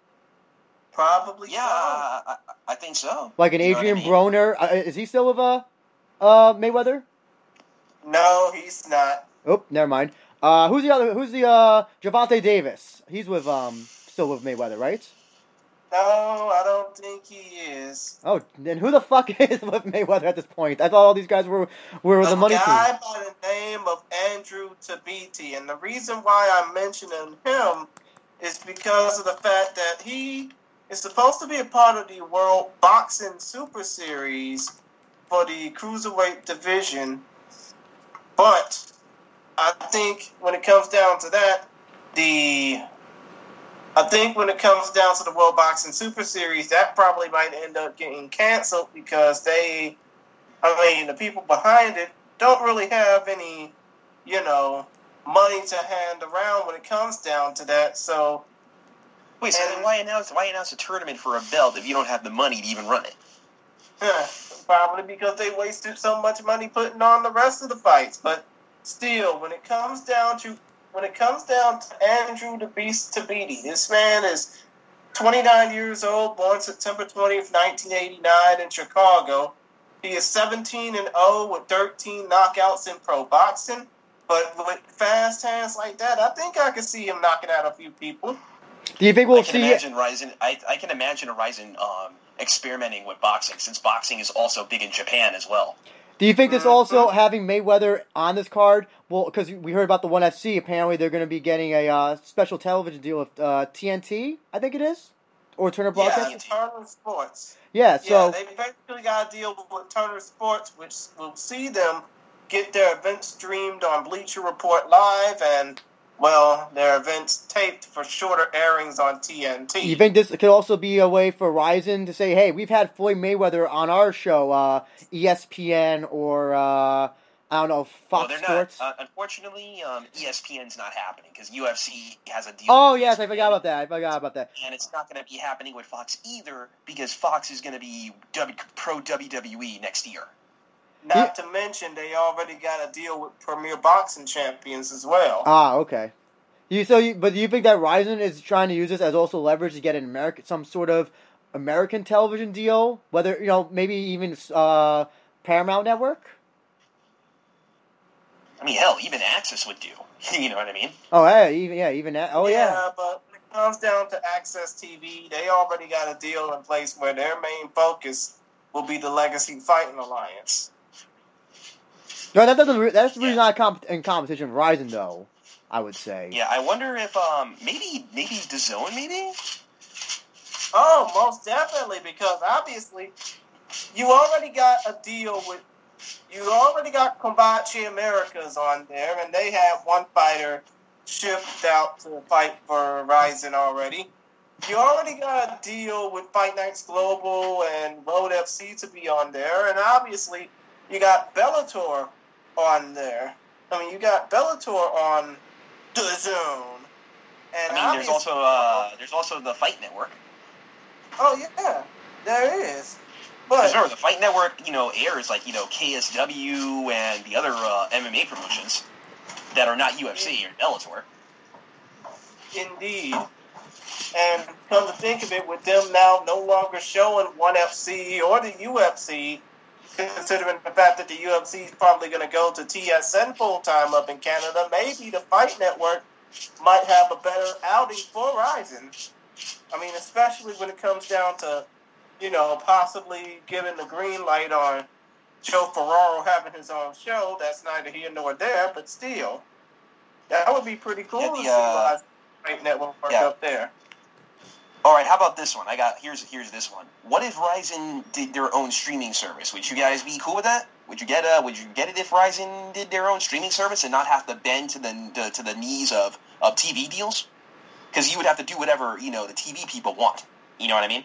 Probably Yeah, so. I, I, I think so. Like an You know what I Adrian mean? Broner? Uh, is he still with uh, uh, Mayweather? No, he's not. Oh, never mind. Uh, who's the other? Who's the uh, Gervonta Davis? He's with um, still with Mayweather, right? No, I don't think he is. Oh, then who the fuck is with Mayweather at this point? I thought all these guys were were the a money team. guy by the name of Andrew Tabiti, and the reason why I'm mentioning him is because of the fact that he is supposed to be a part of the World Boxing Super Series for the cruiserweight division, but I think when it comes down to that, the I think when it comes down to the World Boxing Super Series, that probably might end up getting canceled because they, I mean, the people behind it don't really have any, you know, money to hand around when it comes down to that. So, Wait, so then And- why announce why announce a tournament for a belt if you don't have the money to even run it? huh, probably because they wasted so much money putting on the rest of the fights. But still, when it comes down to when it comes down to Andrew the Beast Tabiti, this man is 29 years old, born September 20th, 1989 in Chicago. He is 17 and 0 with 13 knockouts in pro boxing. But with fast hands like that, I think I could see him knocking out a few people. Do you think we'll can see? imagine Rizin. I, I can imagine a Rizin um, experimenting with boxing since boxing is also big in Japan as well. Do you think this Mhm. also having Mayweather on this card? Well, because we heard about the one FC. Apparently, they're going to be getting a uh, special television deal with uh, TNT. I think it is, or Turner Broadcasting. Yeah, Broadcast. Turner Sports. Yeah. So yeah, they basically got a deal with Turner Sports, which will see them get their events streamed on Bleacher Report Live and, well, their events taped for shorter airings on TNT. you think this could also be a way for Rizin to say, "Hey, we've had Floyd Mayweather on our show, uh, ESPN or uh, I don't know Well, Fox they're Sports. not. Uh, unfortunately, um, ESPN's not happening because UFC has a deal. oh with yes, I forgot about that. I forgot about that. And it's not going to be happening with Fox either because Fox is going to be w- pro WWE next year. Not to mention, they already got a deal with Premier Boxing Champions as well. Ah, okay. You so, you, but do you think that Rizin is trying to use this as also leverage to get an American, some sort of American television deal? Whether you know, maybe even uh, Paramount Network. I mean, hell, even Access would do. you know what I mean? Oh, hey, even yeah, even that. Oh yeah. but when it comes down to Access TV, they already got a deal in place where their main focus will be the Legacy Fighting Alliance. No, that doesn't. re- That's really Yeah. not comp- in competition with Rizin though. I would say. Yeah, I wonder if um maybe maybe the Zone maybe. Oh, most definitely, because obviously you already got a deal with you already got Combate Americas on there, and they have one fighter shipped out to fight for Rizin already. You already got a deal with Fight Nights Global and Road FC to be on there, and obviously you got Bellator on there. I mean, you got Bellator on the Zone. And I mean, there's also uh there's also the Fight Network. Oh yeah, there is. But remember, the Fight Network, you know, airs like you know KSW and the other uh, MMA promotions that are not UFC or Bellator. indeed, and come to think of it, with them now no longer showing ONE FC or the UFC, considering the fact that the UFC is probably going to go to TSN full time up in Canada, maybe the Fight Network might have a better outing for Rizin. I mean, especially when it comes down to, you know, possibly giving the green light on Joe Ferraro having his own show. That's neither here nor there, but still, that would be pretty cool Yeah, to the, see uh, Rizin Fight Network yeah. up there. All right, how about this one? I got here's here's this one. What if Rizin did their own streaming service? Would you guys be cool with that? Would you get uh Would you get it if Rizin did their own streaming service and not have to bend to the to, to the knees of of TV deals? Because you would have to do whatever you know the TV people want. You know what I mean?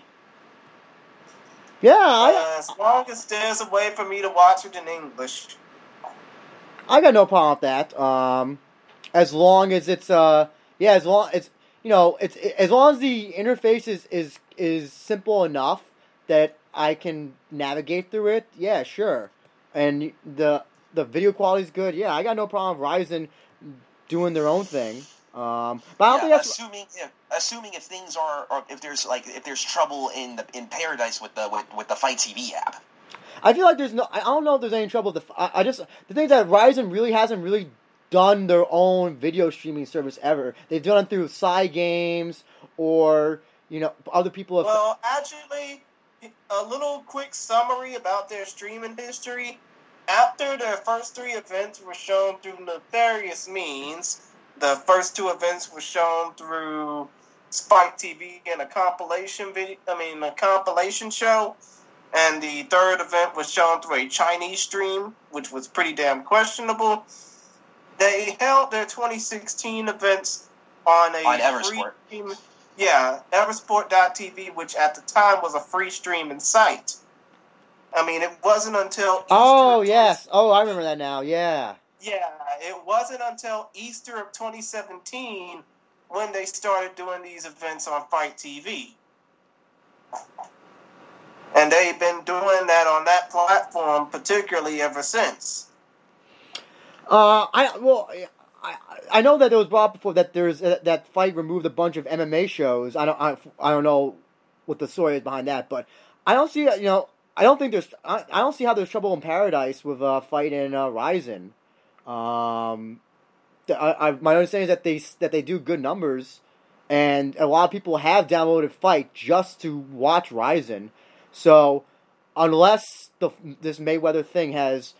Yeah, I, Uh, as long as there's a way for me to watch it in English. I got no problem with that. Um, as long as it's uh, yeah, as long it's you know it's as long as the interface is is is simple enough that I can navigate through it. Yeah, sure. And the the video quality is good. Yeah, I got no problem with Rizin doing their own thing. Um, but I don't Yeah, think that's assuming if, assuming if things are, or if there's like if there's trouble in the in paradise with the with, with the FITE TV app. I feel like there's no. I don't know if there's any trouble. With the, I, I just the thing is that Rizin really hasn't really done their own video streaming service ever. They've done it through side games or you know other people have. Well, actually, a little quick summary about their streaming history. After their first three events were shown through nefarious means, the first two events were shown through Spike TV and a compilation video. I mean, a compilation show. And the third event was shown through a Chinese stream, which was pretty damn questionable. They held their 2016 events on a On free Eversport. stream- yeah, Eversport.tv, which at the time was a free streaming site. I mean, it wasn't until Easter oh yes. Oh, I remember that now. Yeah. yeah, it wasn't until Easter of 2017 when they started doing these events on FITE TV. And they've been doing that on that platform particularly ever since. Uh, I well, I I know that it was brought before that there's uh, that FITE removed a bunch of MMA shows. I don't I, I don't know what the story is behind that, but I don't see you know I don't think there's I, I don't see how there's trouble in paradise with uh FITE in uh, Rizin. Um, I, I my understanding is that they that they do good numbers, and a lot of people have downloaded FITE just to watch Rizin. So unless the this Mayweather thing has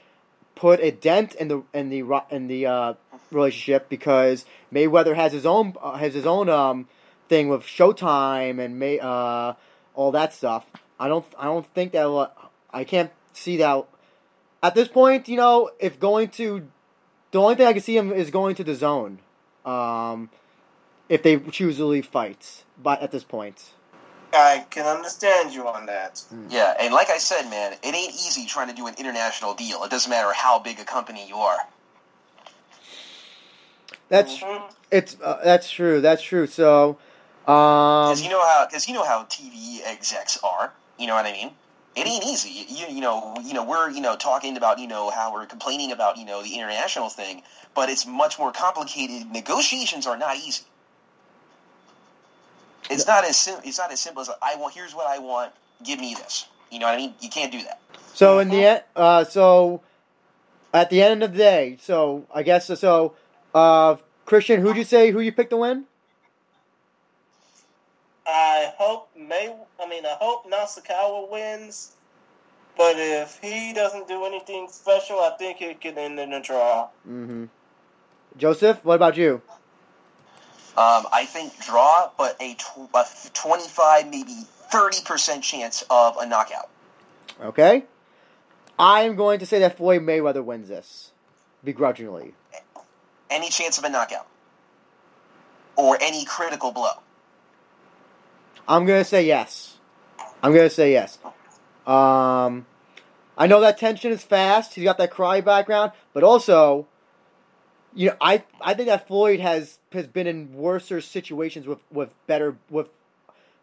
put a dent in the in the in the uh, relationship because Mayweather has his own uh, has his own um, thing with Showtime and May uh, all that stuff. I don't I don't think that I can't see that at this point. You know, if going to the only thing I can see him is going to the zone. Um, if they choose to leave fights, but at this point. I can understand you on that. Yeah, and like I said, man, it ain't easy trying to do an international deal. It doesn't matter how big a company you are. That's Mhm. it's uh, that's true. That's true. So, um, Because you know how, because you know how TV execs are. You know what I mean? It ain't easy. You, you know, you know, we're you know talking about you know how we're complaining about you know the international thing, but it's much more complicated. Negotiations are not easy. It's not as sim- it's not as simple as I want. Here's what I want. Give me this. You know what I mean? You can't do that. So in the end, uh, so at the end of the day, so I guess so. Uh, Christian, who'd you say who you picked to win? I hope May. I mean, I hope Nasukawa wins. But if he doesn't do anything special, I think it could end in a draw. Mm-hmm. Joseph, what about you? Um, I think draw, but a, tw- a 25, maybe 30% chance of a knockout. Okay, I'm going to say that Floyd Mayweather wins this begrudgingly. Any chance of a knockout? Or any critical blow? I'm gonna say yes. I'm gonna say yes. Um, I know that Tenshin is fast. He's got that cry background, but also, you know, I I think that Floyd has has been in worser situations with with better with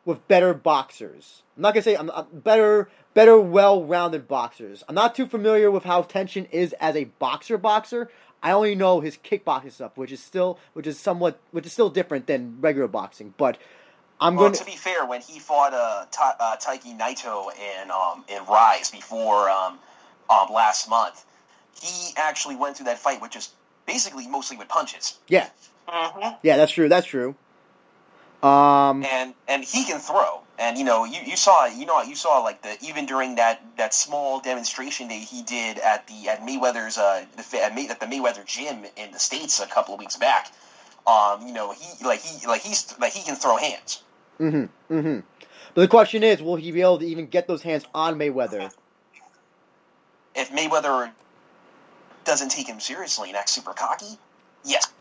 with better boxers. I'm not gonna say I'm, I'm better better well rounded boxers. I'm not too familiar with how Tenshin is as a boxer boxer. I only know his kickboxing stuff, which is still which is somewhat which is still different than regular boxing, but. I'm well, going to be fair, when he fought uh, Ta- uh, Taiki Naito in um, in Rise before um, um, last month, he actually went through that fight with just basically mostly with punches, Yeah, Mm-hmm. yeah, that's true. That's true. Um, and and he can throw. And you know, you, you saw you know you saw like the even during that, that small demonstration day he did at the at Mayweather's uh the, at, May, at the Mayweather gym in the states a couple of weeks back. Um, you know he like he like he's like he can throw hands. Mm-hmm. Mm-hmm. But the question is, will he be able to even get those hands on Mayweather? if Mayweather doesn't take him seriously and acts super cocky, yes.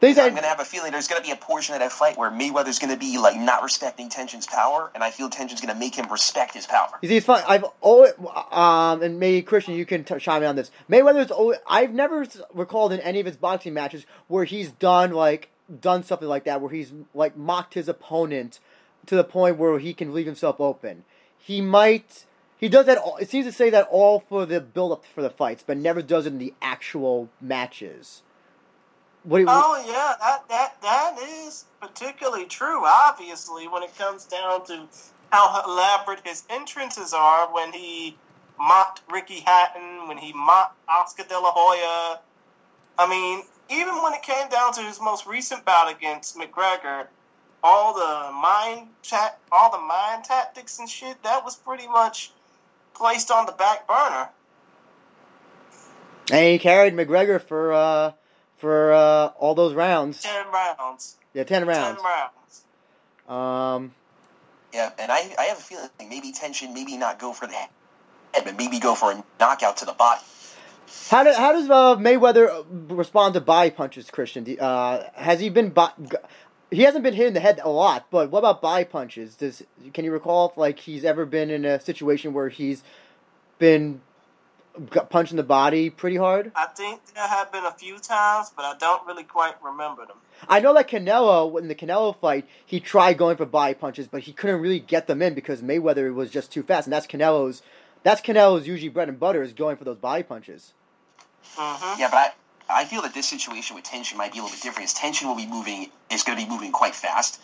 Things I'm going to have a feeling there's going to be a portion of that fight where Mayweather's going to be like not respecting Tenshin's power, and I feel Tenshin's going to make him respect his power. you see, it's fun. I've always, um, and maybe Christian, you can t- chime in on this. Mayweather's always, I've never recalled in any of his boxing matches where he's done like done something like that, where he's like mocked his opponent to the point where he can leave himself open. He might. He does that. All, it seems to say that all for the build up for the fights, but never does it in the actual matches. What you, Oh yeah, that that that is particularly true. Obviously, when it comes down to how elaborate his entrances are, when he mocked Ricky Hatton, when he mocked Oscar De La Hoya. I mean, even when it came down to his most recent bout against McGregor, all the mind chat, all the mind tactics and shit, that was pretty much placed on the back burner. and he carried McGregor for uh, for uh, all those rounds. Ten rounds. Yeah, ten rounds. Ten rounds. Um, Yeah, and I, I have a feeling maybe Tenshin maybe not go for the head, but maybe go for a knockout to the body. how does how does uh, Mayweather uh, respond to body punches, Christian? Uh, has he been bo- g- he hasn't been hit in the head a lot, but what about body punches? Does can you recall if like he's ever been in a situation where he's been got punched in the body pretty hard? I think there have been a few times, but I don't really quite remember them. I know that Canelo in the Canelo fight, he tried going for body punches, but he couldn't really get them in because Mayweather was just too fast, and that's Canelo's. That's Canelo's usually bread and butter is going for those body punches. Mm-hmm. Yeah, but I, I feel that this situation with Tenshin might be a little bit different. Is Tenshin will be moving is going to be moving quite fast,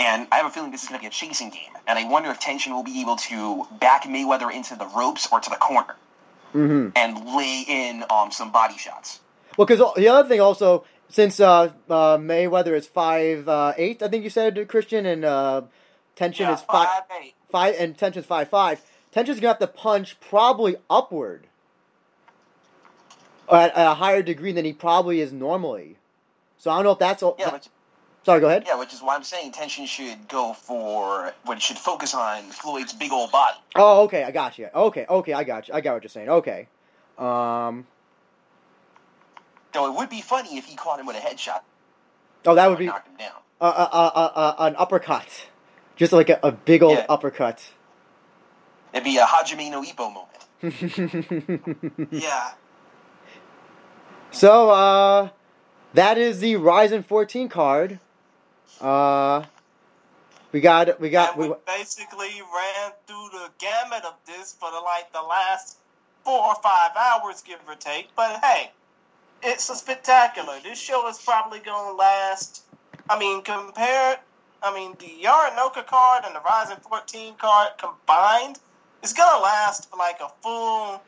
and I have a feeling this is going to be a chasing game. And I wonder if Tenshin will be able to back Mayweather into the ropes or to the corner Mm-hmm. and lay in um, some body shots. Well, because the other thing also, since uh, uh, Mayweather is five uh, eight, I think you said to Christian, and uh, Tenshin Yeah, is five five eight. five, and Tenshin's five five. Tenshin's gonna have to punch probably upward at, a higher degree than he probably is normally. So I don't know if that's all. Yeah, which, Sorry, go ahead. yeah, which is why I'm saying Tenshin should go for what should focus on Floyd's big old body. Oh, okay, I got you. Okay, okay, I got you. I got what you're saying. Okay. Um. Though it would be funny if he caught him with a headshot. Oh, that would be knocked him down. uh, uh, uh, uh, uh, an uppercut. just like a, a big old Yeah. uppercut. It'd be a Hajime no Ippo moment. Yeah. So uh, that is the Rizin 14 card. Uh, we got we got we we, basically ran through the gamut of this for the, like the last four or five hours, give or take. But hey, it's a spectacular. This show is probably going to last. I mean, compared. I mean, the Yaranoka card and the Rizin 14 card combined is going to last like a full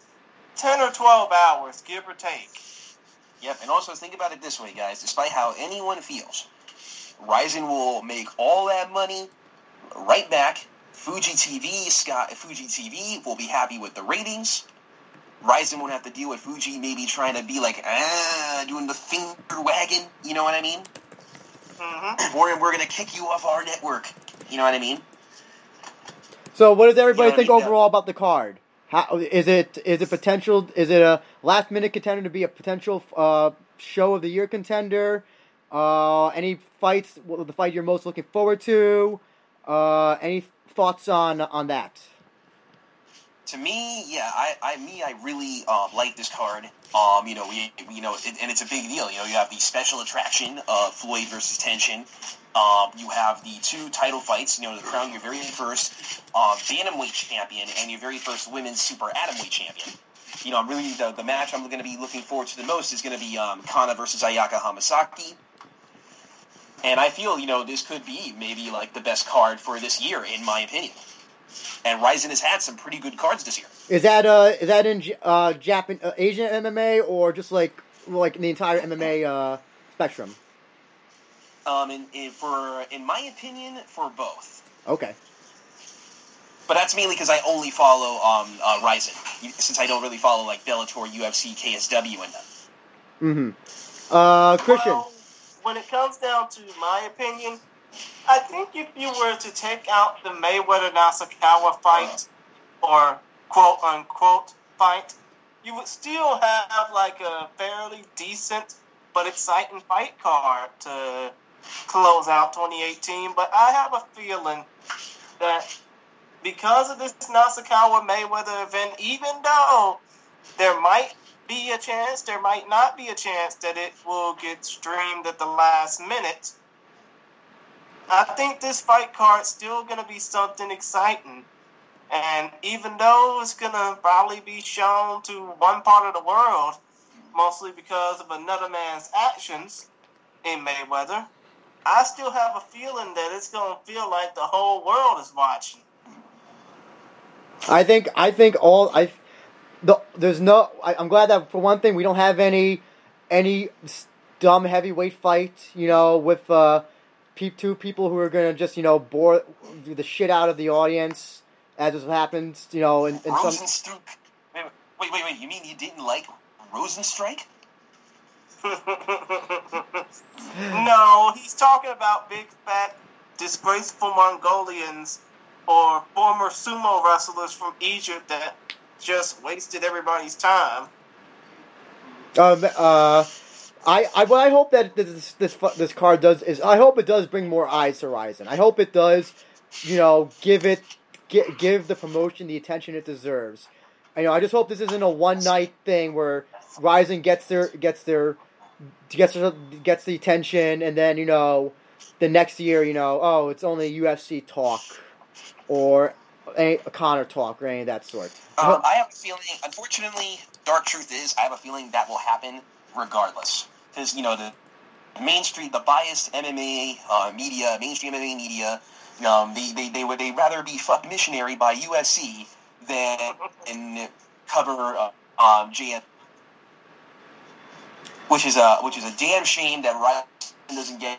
10 or 12 hours, give or take. Yep, and also think about it this way, guys. Despite how anyone feels, Rizin will make all that money right back. Fuji TV, Scott, Fuji TV will be happy with the ratings. Rizin won't have to deal with Fuji maybe trying to be like, ah, doing the finger wagging. You know what I mean? hmm We're, we're going to kick you off our network. You know what I mean? so what does everybody Yeah, think yeah. overall about the card? How is it? Is it potential? Is it a last minute contender to be a potential uh, show of the year contender? Uh, any fights? What the fight you're most looking forward to? Uh, any thoughts on on that? to me, yeah, I, I, me, I really um, like this card. Um, you know, we, you know, it, and it's a big deal. You know, you have the special attraction of Floyd versus Tenshin. Um, you have the two title fights. You know, to crown your very first uh, bantamweight champion and your very first women's super atomweight champion. You know, I'm really the, the match I'm going to be looking forward to the most is going to be um, Kana versus Ayaka Hamasaki. And I feel, you know, this could be maybe like the best card for this year, in my opinion. And Rizin has had some pretty good cards this year. Is that uh is that in uh Japan uh, Asian MMA or just like like the entire MMA uh spectrum? Um, in, in, for in my opinion, for both. Okay. But that's mainly because I only follow um, uh, Rizin, since I don't really follow like Bellator, UFC, KSW, and them. Mm-hmm. Uh, Christian. Well, when it comes down to my opinion, I think if you were to take out the Mayweather Nasukawa fight, or quote unquote fight, you would still have like a fairly decent but exciting fight card to close out 2018. But I have a feeling that because of this Nasukawa Mayweather event, even though there might be a chance, there might not be a chance that it will get streamed at the last minute. I think this fight card's still going to be something exciting. And even though it's going to probably be shown to one part of the world, mostly because of another man's actions in Mayweather, I still have a feeling that it's going to feel like the whole world is watching. I think I think all I the there's no I, I'm glad that for one thing we don't have any any dumb heavyweight fight you know with uh pe- two people who are gonna just you know bore the shit out of the audience as has happened you know in, in some Wait, wait, wait, wait. You mean you didn't like Rosenstrike? no, he's talking about big fat disgraceful Mongolians or former sumo wrestlers from Egypt that just wasted everybody's time. Um, uh, I, I, I hope that this, this, this card does is I hope it does bring more eyes to Rizin. I hope it does, you know, give it, give, give the promotion the attention it deserves. I know. I just hope this isn't a one night thing where Rizin gets their, gets their, gets gets the attention, and then you know, the next year, you know, oh, it's only UFC talk, or a, a Conor talk, or any of that sort. Um, I have a feeling, unfortunately, dark truth is, I have a feeling that will happen regardless. Because, you know, the mainstream, the biased MMA uh, media, mainstream MMA media, um, they, they, they would they rather be fucked missionary by USC than cover uh, um, JF. Which is a which is a damn shame that Rizin doesn't get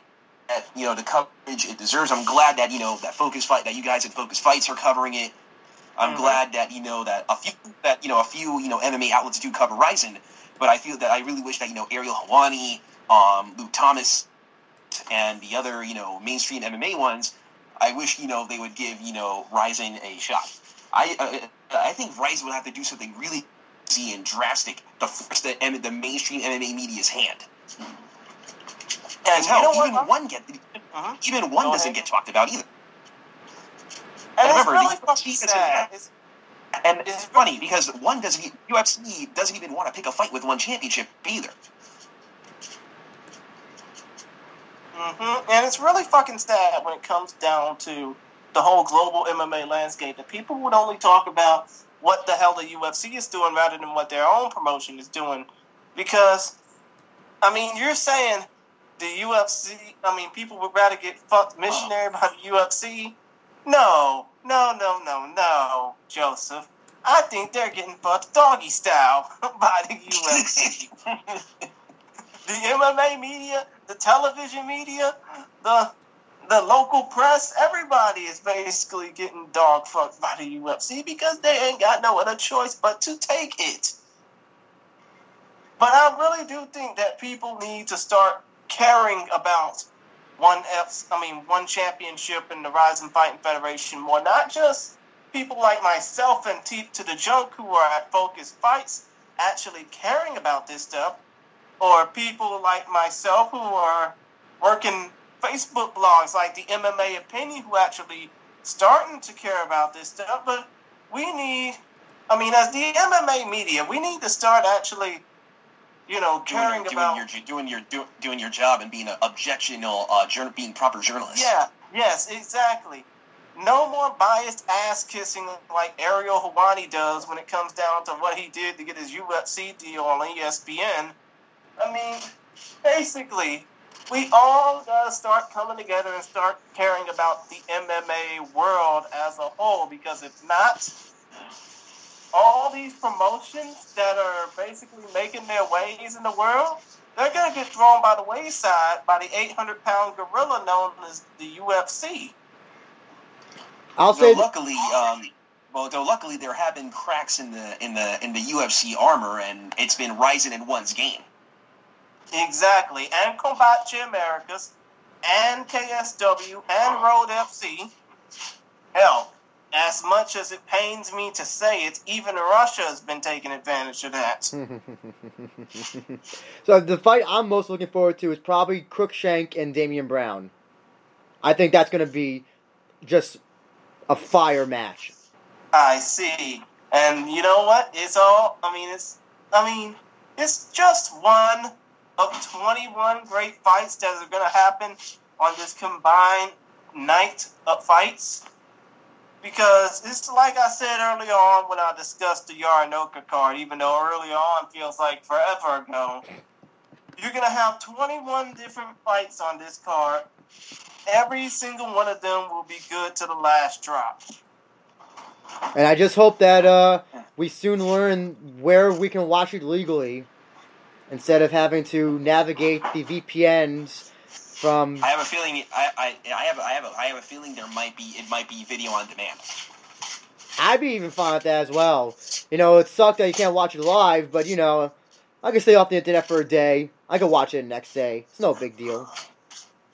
you know the coverage it deserves. I'm glad that you know that Focus Fight that you guys at Focus Fights are covering it. I'm Mhm. glad that you know that a few that you know a few you know MMA outlets do cover Rizin, but I feel that I really wish that you know Ariel Helwani, um, Luke Thomas, and the other you know mainstream MMA ones. I wish you know they would give you know Rizin a shot. I uh, I think Rizin would have to do something really easy and drastic to force the M- the mainstream MMA media's hand. And you know hell, what? even one get Mhm. even one Go doesn't ahead. get talked about either. And it's remember, really the fucking UFC is sad. It's, And it's funny because one doesn't UFC doesn't even want to pick a fight with one championship either. hmm And it's really fucking sad when it comes down to the whole global MMA landscape that people would only talk about what the hell the UFC is doing rather than what their own promotion is doing. Because, I mean, you're saying the UFC, I mean, people would rather get fucked missionary by the UFC. No, no, no, no, no, Joseph. I think they're getting fucked doggy style by the UFC. the MMA media, the television media, the the local press, everybody is basically getting dog fucked by the UFC because they ain't got no other choice but to take it. But I really do think that people need to start caring about one F, I mean one championship in the Rizin Fighting Federation more, not just people like myself and Teeth to the Junk who are at Focus Fights actually caring about this stuff, or people like myself who are working Facebook blogs like the MMA Opinion who actually starting to care about this stuff. But we need, I mean, as the MMA media, we need to start actually, you know, caring doing, about. your doing your do, doing your job and being an objectional, uh, being proper journalist. Yeah, yes, exactly. No more biased ass kissing like Ariel Helwani does when it comes down to what he did to get his UFC deal on ESPN. I mean, basically, we all gotta start coming together and start caring about the MMA world as a whole because if not, all these promotions that are basically making their ways in the world, they're gonna get thrown by the wayside by the 800 pound gorilla known as the UFC. I'll Though say luckily, um, well, though luckily there have been cracks in the in the in the UFC armor, and it's been rising in one's game. Exactly. And Combate Americas, and KSW, and Road FC. Hell, as much as it pains me to say it, even Russia has been taking advantage of that. so the fight I'm most looking forward to is probably Crookshank and Damian Brown. I think that's going to be just a fire match. I see. And you know what? It's all, I mean, it's, I mean, it's just one of 21 great fights that are going to happen on this combined night of fights. Because it's like I said early on when I discussed the Yaranoka card, even though early on feels like forever ago. You're going to have 21 different fights on this card. Every single one of them will be good to the last drop. And I just hope that uh, we soon learn where we can watch it legally instead of having to navigate the VPNs from. I have a feeling. I, I, I have I have a, I have a feeling there might be it might be video on demand. I'd be even fine with that as well. You know, it sucked that you can't watch it live, but you know, I can stay off the internet for a day. I can watch it the next day. It's no big deal.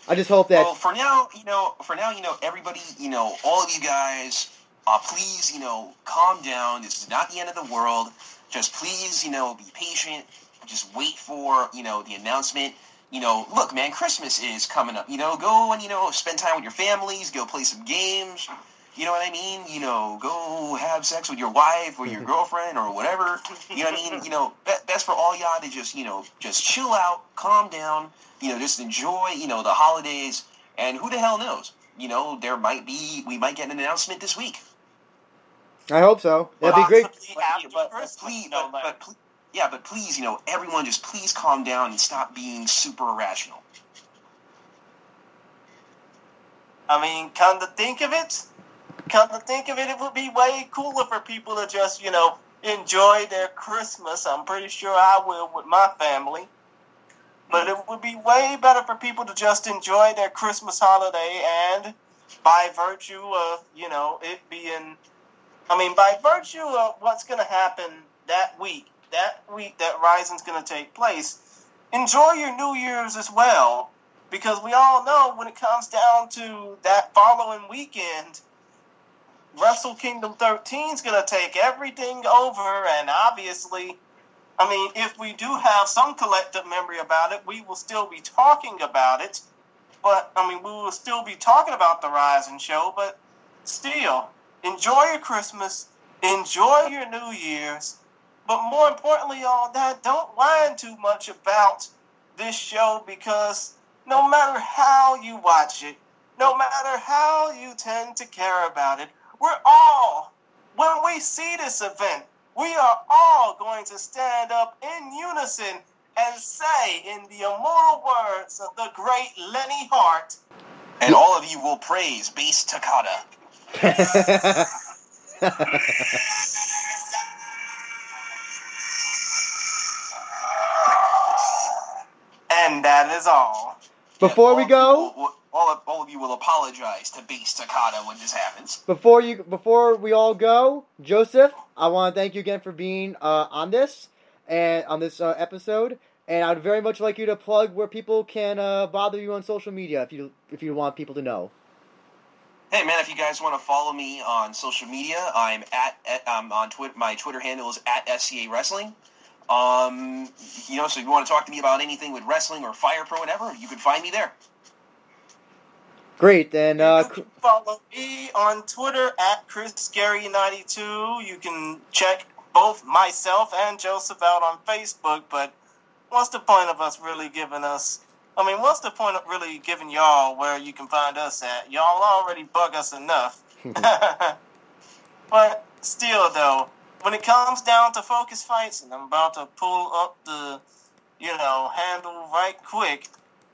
I just hope that. Well, for now, you know, for now, you know, everybody, you know, all of you guys, uh, please, you know, calm down. This is not the end of the world. Just please, you know, be patient. Just wait for, you know, the announcement. You know, look, man, Christmas is coming up. You know, go and, you know, spend time with your families, go play some games. You know what I mean? You know, go have sex with your wife or your girlfriend or whatever. You know what I mean? You know, be- best for all y'all to just, you know, just chill out, calm down, you know, just enjoy, you know, the holidays. And who the hell knows? You know, there might be, we might get an announcement this week. I hope so. That'd be great. But, but, please, but, but, pl- yeah, but please, you know, everyone just please calm down and stop being super irrational. I mean, come to think of it, come to think of it, it would be way cooler for people to just, you know, enjoy their Christmas. I'm pretty sure I will with my family. But it would be way better for people to just enjoy their Christmas holiday and by virtue of, you know, it being, I mean, by virtue of what's going to happen that week, that week that Rizin's going to take place, enjoy your New Year's as well because we all know when it comes down to that following weekend, Wrestle Kingdom 13 is going to take everything over, and obviously, I mean, if we do have some collective memory about it, we will still be talking about it. But I mean, we will still be talking about the Rizin show, but still, enjoy your Christmas, enjoy your New Year's, but more importantly, all that, don't whine too much about this show because no matter how you watch it, no matter how you tend to care about it, we're all, when we see this event, we are all going to stand up in unison and say, in the immortal words of the great Lenne Hardt, And all of you will praise bass Takada. and that is all. Before All we go, will- will- all of, all of you will apologize to bass Takada when this happens. before you before we all go, Joseph, I want to thank you again for being uh, on this and on this uh, episode. And I'd very much like you to plug where people can uh, bother you on social media if you if you want people to know. Hey man, if you guys want to follow me on social media, I'm at, at um, on Twitter. My Twitter handle is at SCA Wrestling. Um, you know, so if you want to talk to me about anything with wrestling or Fire Pro, whatever, you can find me there. Great, then. uh, you can follow me on Twitter at ChrisGary92. You can check both myself and Joseph out on Facebook. But what's the point of us really giving us? I mean, what's the point of really giving y'all where you can find us at? Y'all already bug us enough. but still, though, when it comes down to focus fights, and I'm about to pull up the, you know, handle right quick.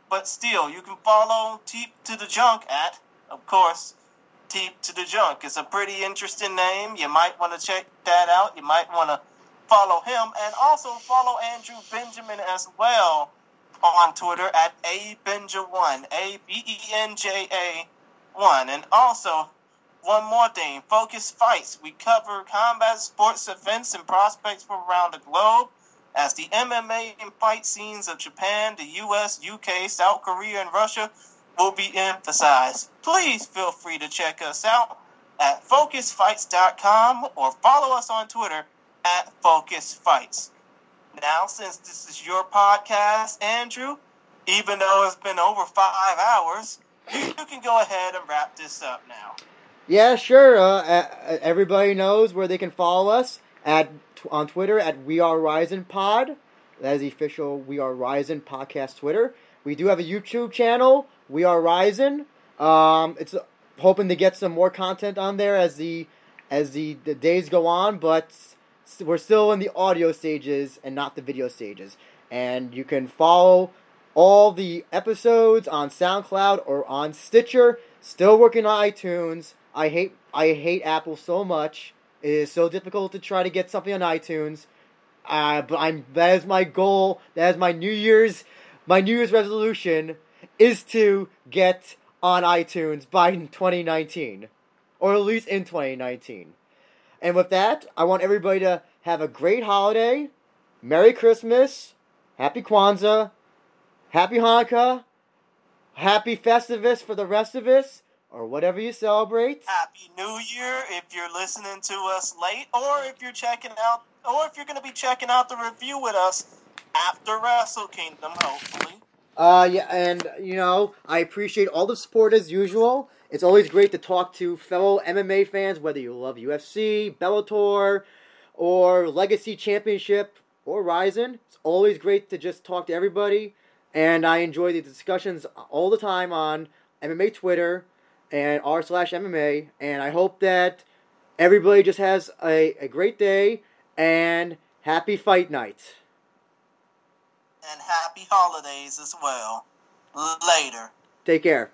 But still, you can follow Teep to the Junk at, of course, Teep to the Junk. It's a pretty interesting name. You might want to check that out. You might want to follow him and also follow Andrew Benjamin as well on Twitter at abenja1, A B E N J A 1. And also, one more thing Focus Fights. We cover combat sports events and prospects from around the globe as the MMA and fight scenes of Japan, the US, UK, South Korea, and Russia will be emphasized. Please feel free to check us out at focusfights.com or follow us on Twitter at Focus Fights. Now, since this is your podcast, Andrew, even though it's been over five hours, you can go ahead and wrap this up now. Yeah, sure. Uh, everybody knows where they can follow us at on Twitter at We Are Rizin Pod. That is the official We Are Rizin podcast Twitter. We do have a YouTube channel, We Are Rizin. Um, it's hoping to get some more content on there as the as the, the days go on, but we're still in the audio stages and not the video stages. And you can follow all the episodes on SoundCloud or on Stitcher. Still working on iTunes. I hate I hate Apple so much. It is so difficult to try to get something on iTunes. Uh, but I'm that is my goal. That is my New Year's my New Year's resolution is to get on iTunes by 2019, or at least in 2019. And with that, I want everybody to have a great holiday, Merry Christmas, Happy Kwanzaa, Happy Hanukkah, Happy Festivus for the rest of us, or whatever you celebrate. Happy New Year if you're listening to us late, or if you're checking out, or if you're going to be checking out the review with us after Wrestle Kingdom, hopefully. Uh, yeah, and you know, I appreciate all the support as usual. It's always great to talk to fellow MMA fans, whether you love UFC, Bellator, or Legacy Championship, or Rizin. It's always great to just talk to everybody, and I enjoy the discussions all the time on MMA Twitter and r slash MMA. And I hope that everybody just has a, a great day and happy fight night. And happy holidays as well. Later. Take care.